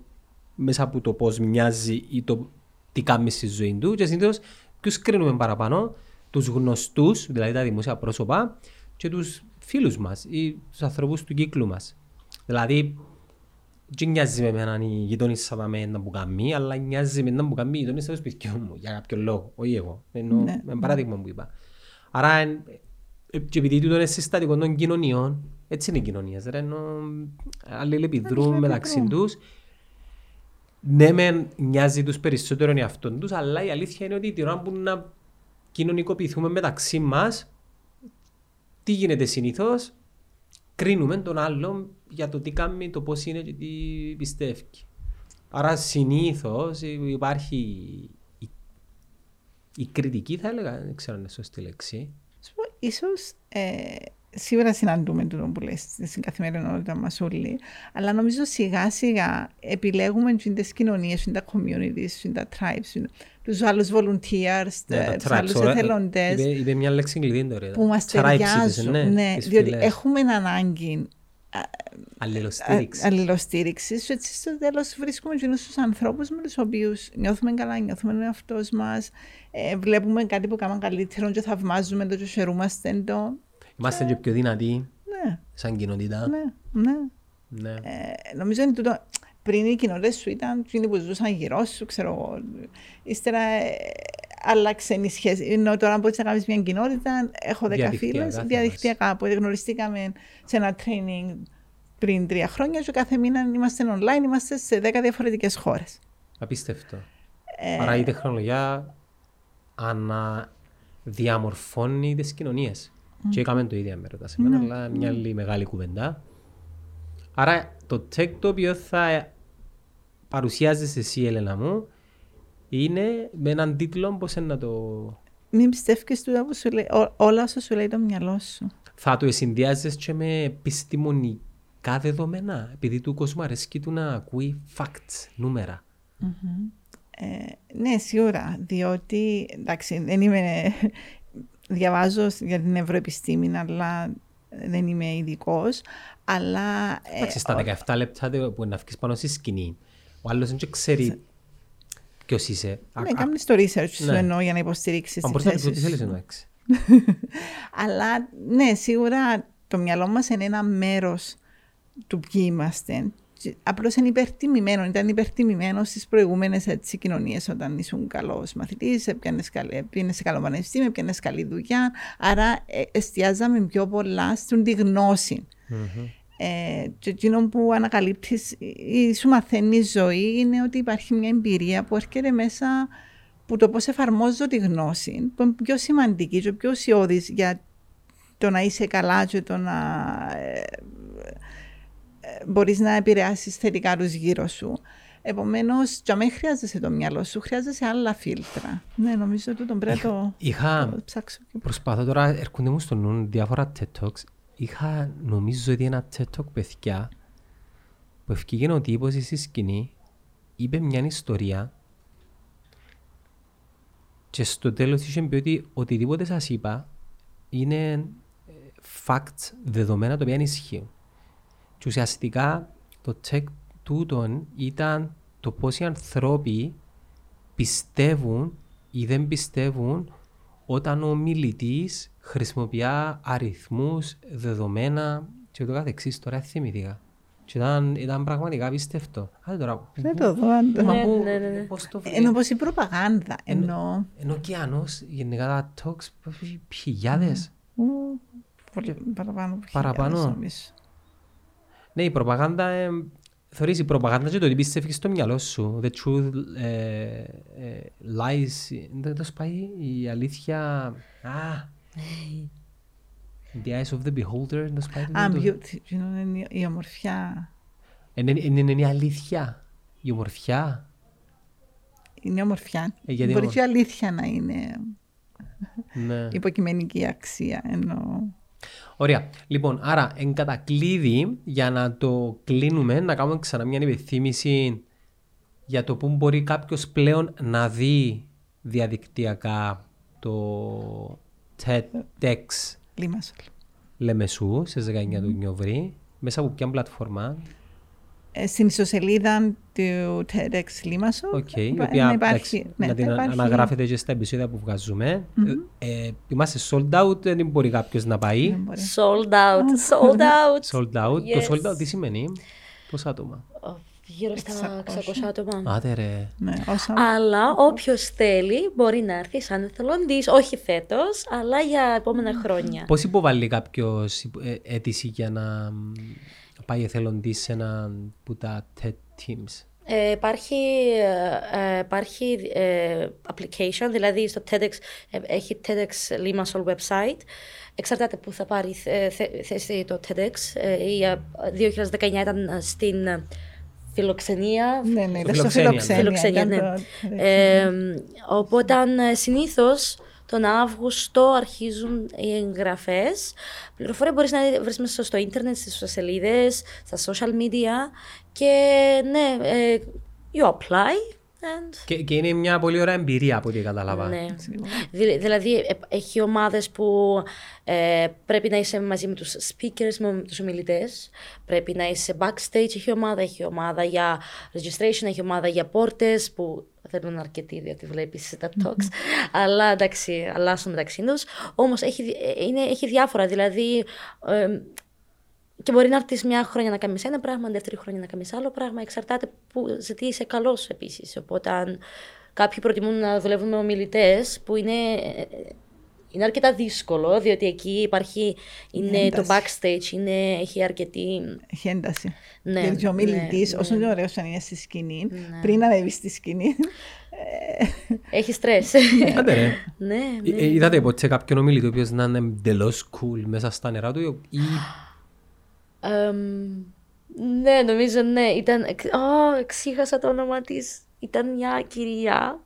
μέσα από το πώς μοιάζει ή το τι κάνει στη ζωή του και συνήθως ποιους κρίνουμε παραπάνω, τους γνωστούς, δηλαδή τα δημόσια πρόσωπα και τους φίλους μας ή τους ανθρώπους του κύκλου μας. Δηλαδή, δεν νοιάζει με εμένα η γειτόνισσα με να μου κάνει, αλλά νοιάζει με να μου κάνει η γειτόνισσα του σπιτιού μου, για κάποιο λόγο, όχι εγώ. Ενώ, Ναι, με παράδειγμα που είπα. Άρα, εν- ε, και επειδή τούτο είναι συστατικό των κοινωνιών, έτσι είναι οι κοινωνίες, ρε, ενώ αλληλεπιδρούν μεταξύ τους. Ναι, μεν νοιάζει τους περισσότερο εαυτόν τους, αλλά η αλήθεια είναι ότι την ώρα που να κοινωνικοποιηθούμε μεταξύ μας, τι γίνεται συνήθως, κρίνουμε τον άλλον για το τι κάνει, το πώς είναι και τι πιστεύει. Άρα συνήθως υπάρχει η, η κριτική, θα έλεγα, δεν ξέρω αν είναι σωστή λέξη. Σου πω, Ίσως ε, σίγουρα συναντούμε το που λες στην καθημερινότητα μας όλοι, αλλά νομίζω σιγά σιγά επιλέγουμε τις κοινωνίες, τα communities, τα tribes, τους άλλους volunteers, Ναι, τα τους tribes, άλλους ωραία. εθελοντές Είπε, είπε μια λέξη κλειδί τώρα. που μας Tribes είπες, ταιριάζουν. ναι, Ναι, τις διότι φυλές. έχουμε ανάγκη Αλληλοστήριξης. αλληλοστήριξης. Έτσι στο τέλος βρίσκουμε εκείνους τους ανθρώπους με τους οποίους νιώθουμε καλά, νιώθουμε ο εαυτός μας, ε, βλέπουμε κάτι που κάνουμε καλύτερο και θαυμάζουμε το και χαιρούμαστε το. Είμαστε και πιο δυνατοί Ναι, σαν κοινότητα. ναι, ναι. Ναι. Ε, νομίζω είναι τούτο. Πριν οι κοινότητες σου ήταν εκείνοι που ζούσαν γύρω σου, ξέρω εγώ. Ύστερα ε, άλλαξε η σχέση. Ενώ τώρα μπορεί να κάνεις μια κοινότητα, έχω δέκα Διαδικτυακά φίλε, θα διαδικτυακά που γνωριστήκαμε σε ένα training πριν τρία χρόνια και κάθε μήνα είμαστε online, είμαστε σε δέκα διαφορετικές χώρες. Απίστευτο. Ε, Άρα η τεχνολογία αναδιαμορφώνει τις κοινωνίες. Και έκαμε το ίδιο με ρωτάς εμένα, Ναι, αλλά μια άλλη μεγάλη κουβεντά. Άρα το tech το οποίο θα παρουσιάζεις εσύ Έλενα μου είναι με έναν τίτλο πώς είναι να το... Μην πιστεύει τούτα που σου λέει, ό- όλα όσα σου λέει το μυαλό σου. Θα το συνδυάζεις και με επιστημονικά δεδομένα επειδή του κόσμου αρέσκει του να ακούει facts, νούμερα. Ε, ναι, σίγουρα. Διότι, εντάξει, δεν είμαι. Διαβάζω για την ευρωεπιστήμη, αλλά δεν είμαι ειδικός. Αλλά. ε, Εντάξει, στα 17 λεπτά τε- που να βγεις πάνω στη σκηνή, ο άλλος δεν ξέρει ποιος είσαι. Α- ναι, α- κάνεις το research σου ναι. εννοώ για να υποστηρίξεις Αν τη μπορείς να πεις θέση ό,τι σου. θέλεις εντάξει. <laughs> Αλλά ναι, σίγουρα το μυαλό μας είναι ένα μέρος του ποιοι είμαστε. Απλώς είναι υπερτιμημένο, ήταν υπερτιμημένος στις προηγούμενες κοινωνίες όταν ήσουν καλός μαθητής, πήγαινες σε καλό πανεπιστήμιο, έπιανες καλή δουλειά. Άρα ε, εστιάζαμε πιο πολλά στην τη γνώση. Ε, και εκείνο που ανακαλύπτεις ή σου μαθαίνει η ζωή είναι ότι υπάρχει μια εμπειρία που έρχεται μέσα που το πώς εφαρμόζω τη γνώση που είναι πιο σημαντική και πιο ουσιώδης για το να είσαι καλά και το να ε, ε, μπορείς να επηρεάσεις θετικά τους γύρω σου. Επομένως, και μην χρειάζεσαι το μυαλό σου, χρειάζεσαι άλλα φίλτρα. Ναι, νομίζω ότι τον πρέπει να το, Είχα, το ψάξω. προσπαθώ τώρα, έρχονται μου στο νου διάφορα TED Talks. Είχα, νομίζω ότι ένα TED Talk παιδιά, που ευκήγαινε ο τύπος στη σκηνή, είπε μια ιστορία και στο τέλος είχε πει ότι οτιδήποτε σας είπα είναι ε, facts, δεδομένα τα οποία ισχύουν. Και ουσιαστικά το check τούτον ήταν το πώς οι ανθρώποι πιστεύουν ή δεν πιστεύουν όταν ο μιλητής χρησιμοποιεί αριθμούς, δεδομένα και το καθεξής. Τώρα δεν θυμήθηκα. Και ήταν, ήταν πραγματικά πιστευτό. Άντε τώρα. Δεν το δω. αν το- Μα Ναι, πού- ναι, ναι, ναι. πώς το βρει- Ενώ πως η προπαγάνδα, ενώ... Ενώ ωκεανός, γενικά τα talks, χιλιάδες. Ου, πολύ παραπάνω από Παραπάνω. χιλιάδες, νομίζω. Ναι, η προπαγάνδα, ε, θεωρείς η προπαγάνδα και το ότι πιστεύεις στο μυαλό σου. The truth ε, ε, lies, δεν το σπάει η αλήθεια. Α, in the eyes of the beholder, δεν το σπάει. Α, δεν το- beauty, εκείνο είναι η- η ομορφιά. Είναι, είναι, είναι η αλήθεια, η ομορφιά. Είναι η ομορφιά. Ε, γιατί Μπορεί ομορ- και η αλήθεια να είναι Ναι. υποκειμενική αξία. Ενώ... Ωραία. Λοιπόν, άρα εν κατακλείδη για να το κλείνουμε, να κάνουμε ξανά μια επιθύμηση για το πού μπορεί κάποιος πλέον να δει διαδικτυακά το TEDx Λίμασολ. Λεμεσού στις 19 του Νιόβρη. Μέσα από ποια πλατφόρμα. Ε, στην ιστοσελίδα του TEDx Limassol Οκ, η υπά- οποία να εντάξει, υπάρχει, ναι, να την θα υπάρχει- αναγράφετε και στα επεισόδια που βγάζουμε. Ε, ε, είμαστε sold out, δεν μπορεί κάποιος να πάει. Δεν μπορεί. Sold out, sold out. Sold out. Yes. Το sold out τι σημαίνει, πόσα άτομα; Oh, Γύρω στα 600. 600 άτομα. Άτε ρε. Ναι, όσα... Αλλά όποιος θέλει μπορεί να έρθει σαν εθελοντής, όχι φέτος, αλλά για επόμενα χρόνια. Πώς υποβάλλει κάποιος ε, αίτηση για να μ, πάει εθελοντής σε ένα που τα TED Teams; Ε, υπάρχει ε, υπάρχει ε, application, δηλαδή στο TEDx ε, έχει TEDx Limassol website. Εξαρτάται που θα πάρει θε- θε- θέση το TEDx. Ε, η ε, 2019 ήταν στην φιλοξενία. Ναι, ναι, ήταν στο Φιλοξένεια, φιλοξένεια. Φιλοξένεια, ήταν ναι. το- Ε, οπότε ε, συνήθως τον Αύγουστο αρχίζουν οι εγγραφές. Πληροφορία μπορείς να βρεις μέσα στο ίντερνετ, στις σελίδες, στα social media και ναι, ε, you apply and Και, και είναι μια πολύ ωραία εμπειρία από ό,τι κατάλαβα. ναι. Δη- δηλαδή ε, έχει ομάδες που ε, πρέπει να είσαι μαζί με τους speakers, με τους ομιλητές. Πρέπει να είσαι backstage, έχει ομάδα, έχει ομάδα για registration, έχει ομάδα για πόρτες που θέλουν αρκετοί διότι βλέπεις τα talks. <laughs> Αλλά εντάξει, αλλάσουν μεταξύ τους. Όμως έχει, δι- ε, είναι, έχει διάφορα, δηλαδή... ε, και μπορεί να έρθεις μια χρόνια να κάνεις ένα πράγμα, δεύτερη χρόνια να κάνεις άλλο πράγμα. Εξαρτάται που, σε τι είσαι καλός επίσης. Οπότε, αν κάποιοι προτιμούν να δουλεύουν με ομιλητές, που είναι, ε, είναι αρκετά δύσκολο, διότι εκεί υπάρχει είναι το ένταση. backstage, είναι, έχει αρκετή. Έχει ένταση. Ναι, Γιατί ο μιλητή, ναι, όσο ναι. είναι ωραίος αν είναι στη σκηνή, πριν ανέβεις στη σκηνή, Έχει στρες. Άντε ρε. ναι, Ε, ναι. ε, Είδατε ποτέ κάποιον ομιλητή ο οποίος να είναι εντελώς cool μέσα στα νερά του ή Εμ, ναι, νομίζω ναι. Ήταν. εξ- Ω, εξήχασα το όνομα της. Ήταν μια κυρία.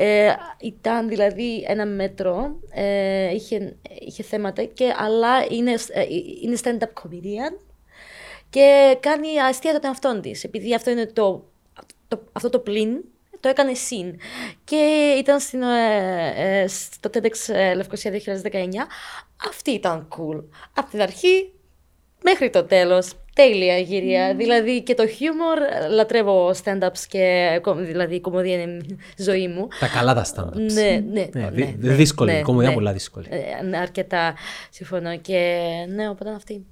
Ε, ήταν δηλαδή ένα μέτρο. Ε, είχε, είχε θέματα, και, αλλά είναι, ε, είναι stand-up comedian και κάνει αστεία τον εαυτόν της. Επειδή αυτό είναι το, το, αυτό το πλήν, το έκανε συν. Και ήταν στην, ε, ε, στο TEDx ε, Λευκοσία 2019. Αυτή ήταν cool. Από την αρχή μέχρι το τέλος. Τέλεια γύρια. Δηλαδή και το χιούμορ, ε, λατρεύω stand-ups και κο- δηλαδή η κομμωδία είναι η ζωή μου. τα καλά τα stand-ups. Ναι, ναι, Ναι, ναι, δυ- ναι, δύσκολη, ναι, η κομμωδία ναι. πολλά δύσκολη. Ε, ναι, αρκετά συμφωνώ και ναι, οπότε αυτή.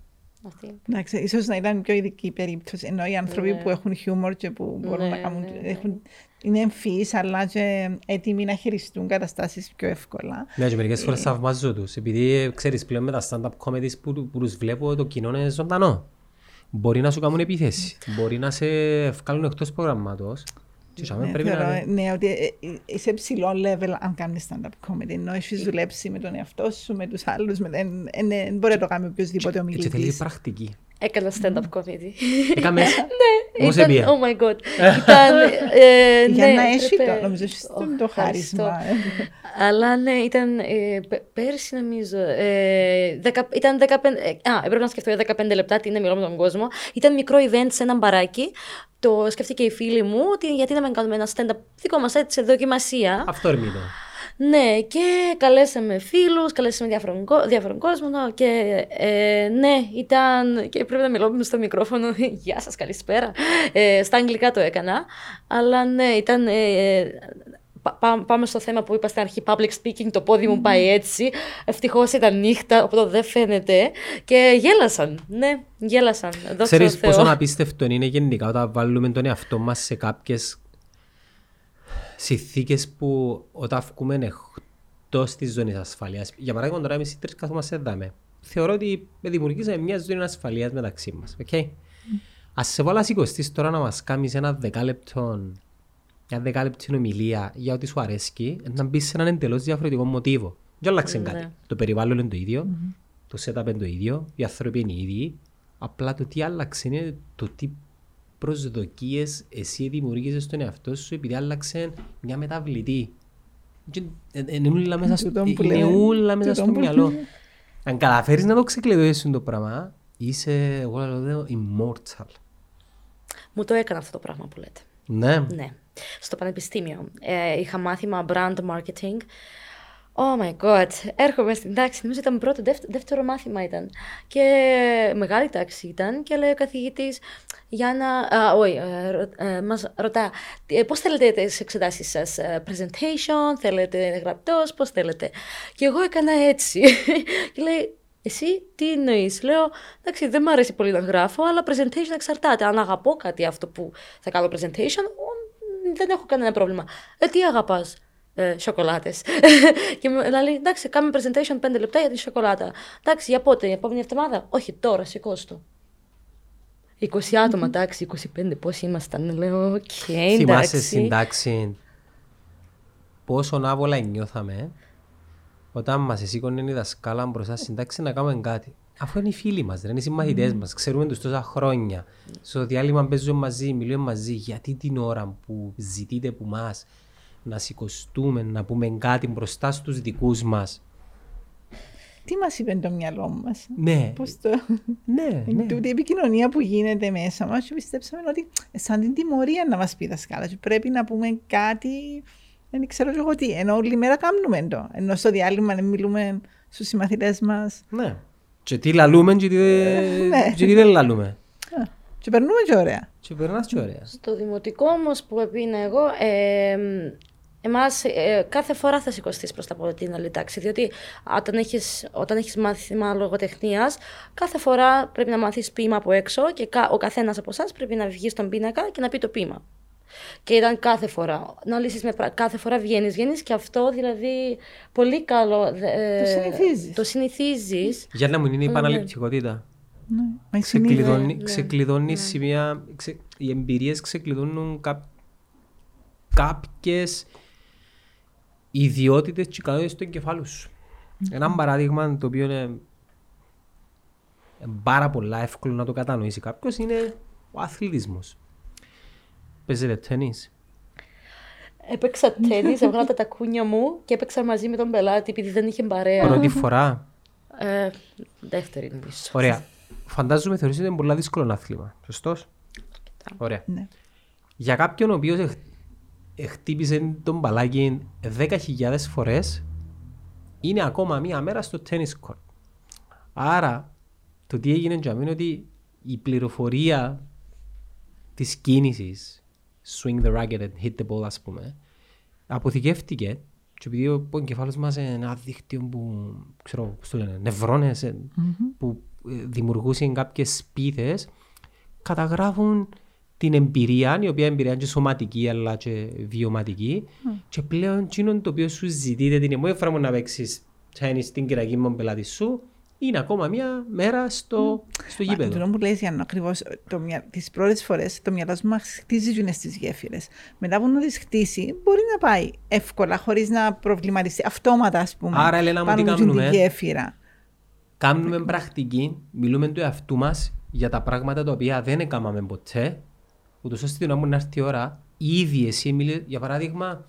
αυτή. Εντάξει, ίσως να ήταν πιο ειδική περίπτωση. Ενώ οι άνθρωποι που έχουν χιούμορ και που μπορούν Ναι, να κάνουν. ναι, ναι. Έχουν, είναι εμφύς, αλλά και έτοιμοι να χειριστούν καταστάσεις πιο εύκολα. Ναι, και μερικές φορές θαυμάζω τους. Επειδή ε, ξέρεις πλέον με τα stand-up comedies που, που τους βλέπω το κοινό είναι ζωντανό. Μπορεί να σου κάνουν επίθεση. Μπορεί να σε βγάλουν εκτός προγραμμάτος. Και σάμε Ναι, πρέπει θεωρώ, να... ναι, ότι ε, ε, είσαι ψηλό level αν κάνεις stand-up comedy. Ενώ έχεις δουλέψει με τον εαυτό σου, με τους άλλους. Με, δεν εν, εν, μπορεί να το κάνει οποιοδήποτε Και θέλει ομιλητής. πρακτική. Έκανα stand-up comedy. Έκαμες; <laughs> Ναι, Όμως ήταν, επία. oh my god. <laughs> Ήταν, ε, Για ναι, να έχει έπρεπε- το, νομίζω έχεις Ω, το χάρισμα. ευχαριστώ. ε. Αλλά ναι, ήταν ε, πε- πέρσι νομίζω. Ε, δεκα, ήταν 15. Ε, α, έπρεπε να σκεφτώ για 15 λεπτά τι είναι μιλώ με τον κόσμο. Ήταν μικρό event σε ένα μπαράκι. Το σκέφτηκε η φίλη μου ότι γιατί να μην κάνουμε ένα stand-up δικό μας έτσι, σε δοκιμασία. Αυτό είναι το. Ναι, και καλέσαμε φίλους, καλέσαμε διάφορον, κο- διάφορον κόσμο νο, και ε, ναι, ήταν, και πρέπει να μιλώ στο μικρόφωνο, <laughs> γεια σας, καλησπέρα, ε, στα αγγλικά το έκανα, αλλά ναι, ήταν, ε, πα- πά- πάμε στο θέμα που είπα στην αρχή, public speaking, το πόδι μου πάει έτσι, ευτυχώς ήταν νύχτα, οπότε δεν φαίνεται, και γέλασαν, ναι, γέλασαν, δόξα τω Ξέρεις Θεώ. πόσο απίστευτο είναι γενικά όταν βάλουμε τον εαυτό μας σε κάποιες συνθήκες που όταν βγούμε εκτός της ζώνης ασφαλείας. Για παράδειγμα τώρα εμείς οι τρεις καθόμαστε εδώ. Θεωρώ ότι δημιουργήσαμε μια ζώνη ασφαλείας μεταξύ μας. Okay? Ας σε βάλω σηκωστείς τώρα να μας κάνεις ένα δεκάλεπτο μια δεκάλεπτη ομιλία για ό,τι σου αρέσει, να μπεις σε έναν εντελώς διαφορετικό μοτίβο. Δεν άλλαξε Ναι. κάτι. Το περιβάλλον είναι το ίδιο, το setup είναι το ίδιο, οι άνθρωποι είναι οι ίδιοι. Απλά το τι άλλαξε είναι το τι προσδοκίες εσύ δημιουργήσες στον εαυτό σου επειδή άλλαξε μια μεταβλητή. Και ε- ε- Είναι όλα μέσα στο, Τούτον που είναι λέμε. όλα μέσα Τούτον στο που μυαλό. λέμε. Αν καταφέρεις να το ξεκλειδώσεις το πράγμα, είσαι, εγώ λέω, immortal. Μου το έκανα αυτό το πράγμα που λέτε. Ναι. Ναι. Στο πανεπιστήμιο. Ε, είχα μάθημα brand marketing. Oh my god. Έρχομαι στην τάξη. Νομίζω ήταν πρώτο, δεύτερο, δεύτερο μάθημα ήταν. Και μεγάλη τάξη ήταν. Και λέει ο καθηγητής, για να. Α, όχι, ε, ρω- ε, μας ρωτά, ε, πώς θέλετε τις εξετάσεις σας, ε, presentation, θέλετε γραπτός, πώς θέλετε; Και εγώ έκανα έτσι. <laughs> και λέει, εσύ τι εννοείς, Λέω, εντάξει, δεν μου αρέσει πολύ να γράφω, αλλά presentation εξαρτάται. Αν αγαπώ κάτι αυτό που θα κάνω presentation, ο, δεν έχω κανένα πρόβλημα. Ε, τι αγαπάς, ε, σοκολάτες. <laughs> και μου λέει, εντάξει, κάνουμε presentation 5 λεπτά για τη σοκολάτα. Εντάξει, για πότε, για επόμενη εβδομάδα; Όχι, τώρα, σηκώσ' το. 20 άτομα, εντάξει, 25 πόσοι ήμασταν; Λέω, οκ, Θυμάσαι εντάξει. στην τάξη πόσο άβολα νιώθαμε όταν μας σήκωνε η δασκάλα μπροστά στην τάξη να κάνουμε κάτι. Αφού είναι οι φίλοι μας, δεν είναι οι συμμαθητές μας, ξέρουμε τους τόσα χρόνια. Στο διάλειμμα παίζουμε μαζί, μιλούμε μαζί. Γιατί την ώρα που ζητείτε από μας να σηκωστούμε, να πούμε κάτι μπροστά στους δικούς μας. Τι μας είπε το μυαλό μας; Ναι, Πώς το. ναι, Είναι ναι. τούτη η επικοινωνία που γίνεται μέσα μας και πιστέψαμε ότι σαν την τιμωρία να μας πει η δασκάλα. και Πρέπει να πούμε κάτι. Δεν ξέρω και εγώ τι. Ενώ όλη μέρα κάνουμε το. Ενώ στο διάλειμμα να μιλούμε στους συμμαθητές μας. ναι. Και τι λαλούμε και τι δεν- ναι. και τι δεν λαλούμε. Και περνούμε και ωραία. Και περνάς και ωραία. Στο δημοτικό όμως που επίνα εγώ, ε, εμάς ε, κάθε φορά θα σηκωστεί προς τα από την άλλη τάξη. Διότι όταν έχεις όταν έχεις μάθημα λογοτεχνίας, κάθε φορά πρέπει να μάθεις ποίημα από έξω και κα- ο καθένας από εσάς πρέπει να βγει στον πίνακα και να πει το ποίημα. Και ήταν κάθε φορά. Να λύσεις με πρα- κάθε φορά βγαίνεις, βγαίνεις και αυτό δηλαδή πολύ καλό. δε- ε, Το συνηθίζεις. Το συνηθίζεις. Για να μου είναι η επαναληπτικότητα. Ναι. Μα η συνήθεια- Ξεκλειδώνει, ναι, ξεκλειδώνει σημεία, ξε, οι εμπειρίες ξεκλειδώνουν κά, κάποιες ιδιότητες και ικανότητες του εγκεφάλου σου. Ένα παράδειγμα το οποίο είναι ε, πάρα πολλά εύκολο να το κατανοήσει κάποιος είναι ο αθλητισμός. Παίζετε τέννις. Έπαιξα τέννις, έβγαλα τα τακούνια μου και έπαιξα μαζί με τον πελάτη επειδή δεν είχε παρέα. Πρώτη φορά; Ε, δεύτερη νομίζω. Ωραία. Φαντάζομαι θεωρείς ότι είναι πολύ δύσκολο άθλημα. Σωστός; Ωραία. Ναι. Για κάποιον ο οποίος εχ- χτύπησε τον μπαλάκι 10.000 φορές είναι ακόμα μία μέρα στο tennis court. Άρα το τι έγινε για μένα είναι ότι η πληροφορία της κίνησης swing the racket and hit the ball ας πούμε αποθηκεύτηκε και επειδή ο ο εγκεφάλος μας είναι ένα δίκτυο που ξέρω πώς το λένε νευρώνες ε, που ε, δημιουργούσαν κάποιες σπίθες καταγράφουν την εμπειρία, η οποία εμπειρία είναι και σωματική αλλά και βιωματική και πλέον εκείνο το οποίο σου ζητείτε την επόμενη φορά μου να παίξεις τέννις στην κυριακή με τον πελάτη σου είναι ακόμα μία μέρα στο, στο Μα, γήπεδο. Το που λέει Γιάννο, ακριβώς τις πρώτες φορές το μυαλός μας χτίζει στις γέφυρες. Μετά που να τις χτίσει, μπορεί να πάει εύκολα, χωρίς να προβληματιστεί. Αυτόματα, ας πούμε. Άρα, Ελένα μου, τι πάνω από την κάνουμε; γέφυρα. Κάνουμε πρακτική, μιλούμε του εαυτού μας για τα πράγματα τα οποία δεν έκαναμε ποτέ, ούτως ώστε την ώρα που να έρθει η ώρα, ήδη εσύ μιλείς, για παράδειγμα,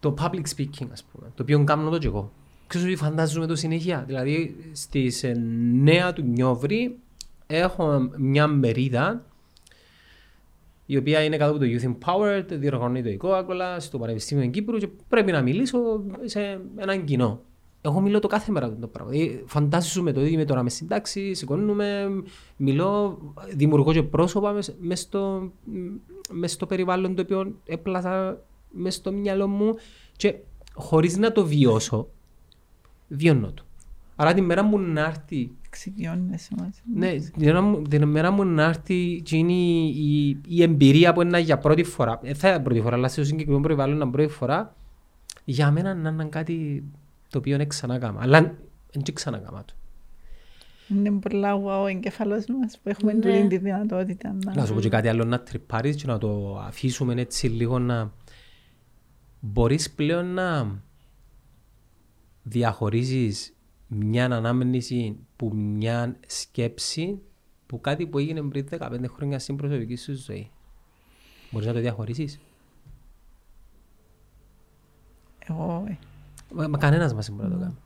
το public speaking, ας πούμε, το οποίο κάνω το και εγώ. Ξέρεις ότι φαντάζομαι το συνέχεια. Δηλαδή, στις 9 του Νιόβρη έχω μια μερίδα η οποία είναι κάτω από το Youth Empowered, διοργανώνει το εικόακολα στο Πανεπιστήμιο Κύπρου και πρέπει να μιλήσω σε έναν κοινό. Εγώ μιλώ το κάθε μέρα το πράγμα. Δηλαδή, Φαντάζομαι το ότι είμαι τώρα με στην τάξη, σηκώνουμε, μιλώ, δημιουργώ και πρόσωπα μες, μες, στο, μες στο περιβάλλον το οποίο έπλασα μες στο μυαλό μου και χωρίς να το βιώσω, βιώνω το. Άρα την μέρα μου να έρθει Εξοικειώνεσαι μαζί. ναι, την ώρα μου- την μέρα μου να έρθει και είναι η, η, η εμπειρία που είναι για πρώτη φορά. Δεν θα είναι πρώτη φορά, αλλά σε συγκεκριμένο περιβάλλον να είναι πρώτη φορά. Για μένα να είναι κάτι το οποίο δεν ξανά κάμα. Αλλά δεν ξανά κάμα το. Είναι πολλά wow ο εγκέφαλο μας που έχουμε Ναι. τούτη τη δυνατότητα. Να Να... σου πω και κάτι άλλο να τρυπάρεις και να το αφήσουμε έτσι λίγο να... Μπορείς πλέον να διαχωρίζεις μια ανάμνηση που μια σκέψη που κάτι που έγινε πριν 15 χρόνια στην προσωπική σου ζωή. Μπορείς να το διαχωρίσεις. Εγώ, ε, Μα, μα κανένας μας δεν μπορεί να το κάνει.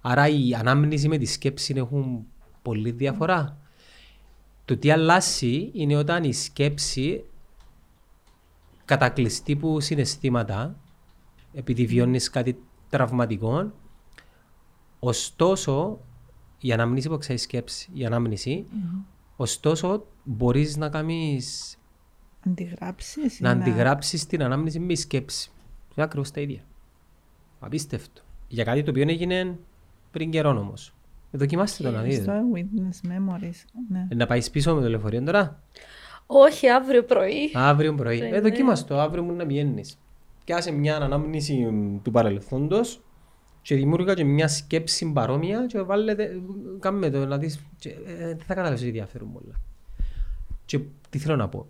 Άρα η ανάμνηση με τη σκέψη έχουν πολύ διαφορά. Το τι αλλάζει είναι όταν η σκέψη κατακλειστεί που συναισθήματα επειδή βιώνεις κάτι τραυματικό ωστόσο η ανάμνηση που ξέρεις σκέψη, η ανάμνηση ωστόσο μπορείς να κάνεις αντιγράψεις ή να αντιγράψεις την ανάμνηση με σκέψη. Είναι ακριβώς τα ίδια. Απίστευτο. Για κάτι το οποίο έγινε πριν καιρό όμως. Ε, δοκιμάστε το να δείτε. Στο witness memories. Ναι. Ε, να πάεις πίσω με το λεωφορείο τώρα; Όχι, αύριο πρωί. Αύριο πρωί. Ναι, Ε, ναι. δοκίμαστε το αύριο μου να πηγαίνεις. Πιάσε μια ανάμνηση μ, του παρελθόντος Και δημιούργηκα και μια σκέψη παρόμοια και βάλετε, κάμε το να δεις, και, ε, δεν θα καταλάβεις ότι διαφέρουν πολλά. Και τι θέλω να πω,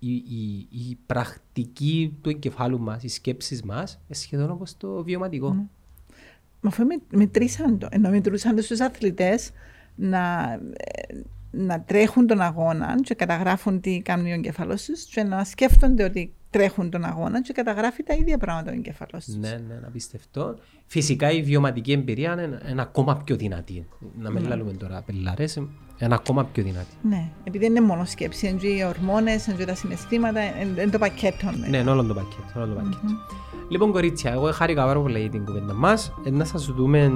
η, η, η πρακτική του εγκεφάλου μας, οι σκέψεις μας, είναι σχεδόν όπως το βιωματικό. Ναι. Μα αφού με- μετρήσαν το, ενώ μετρούσαν στους αθλητές να, ε, να τρέχουν τον αγώνα και καταγράφουν τι κάνει ο εγκεφαλός τους και να σκέφτονται ότι τρέχουν τον αγώνα και καταγράφει τα ίδια πράγματα ο εγκεφαλός τους. Ναι, ναι, να πιστευτώ. Φυσικά η βιωματική εμπειρία είναι ένα ακόμα πιο δυνατή. Να μην λαλούμε τώρα πελάρες, είναι ακόμα πιο δυνατή. Ναι, επειδή δεν είναι μόνο σκέψη, είναι και οι ορμόνες, είναι και τα συναισθήματα, είναι είναι το πακέτο. Ναι. Ναι, είναι όλο το πακέτο. Όλο το πακέτο. Λοιπόν, κορίτσια, εγώ χάρηκα πάρα πολύ για την κουβέντα μας. Ε, να σας δούμε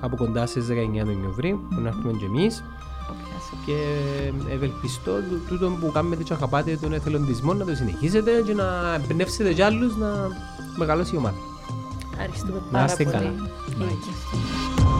από κοντά στις 19 Νοεμβρίου, που να έρθουμε και εμείς. Και ευελπιστώ τού- τούτο που κάνετε και αγαπάτε τον εθελοντισμό να το συνεχίσετε και να εμπνεύσετε κι άλλους να μεγαλώσει η ομάδα. Ευχαριστούμε Να πάρα είστε πολύ. καλά. Γεια.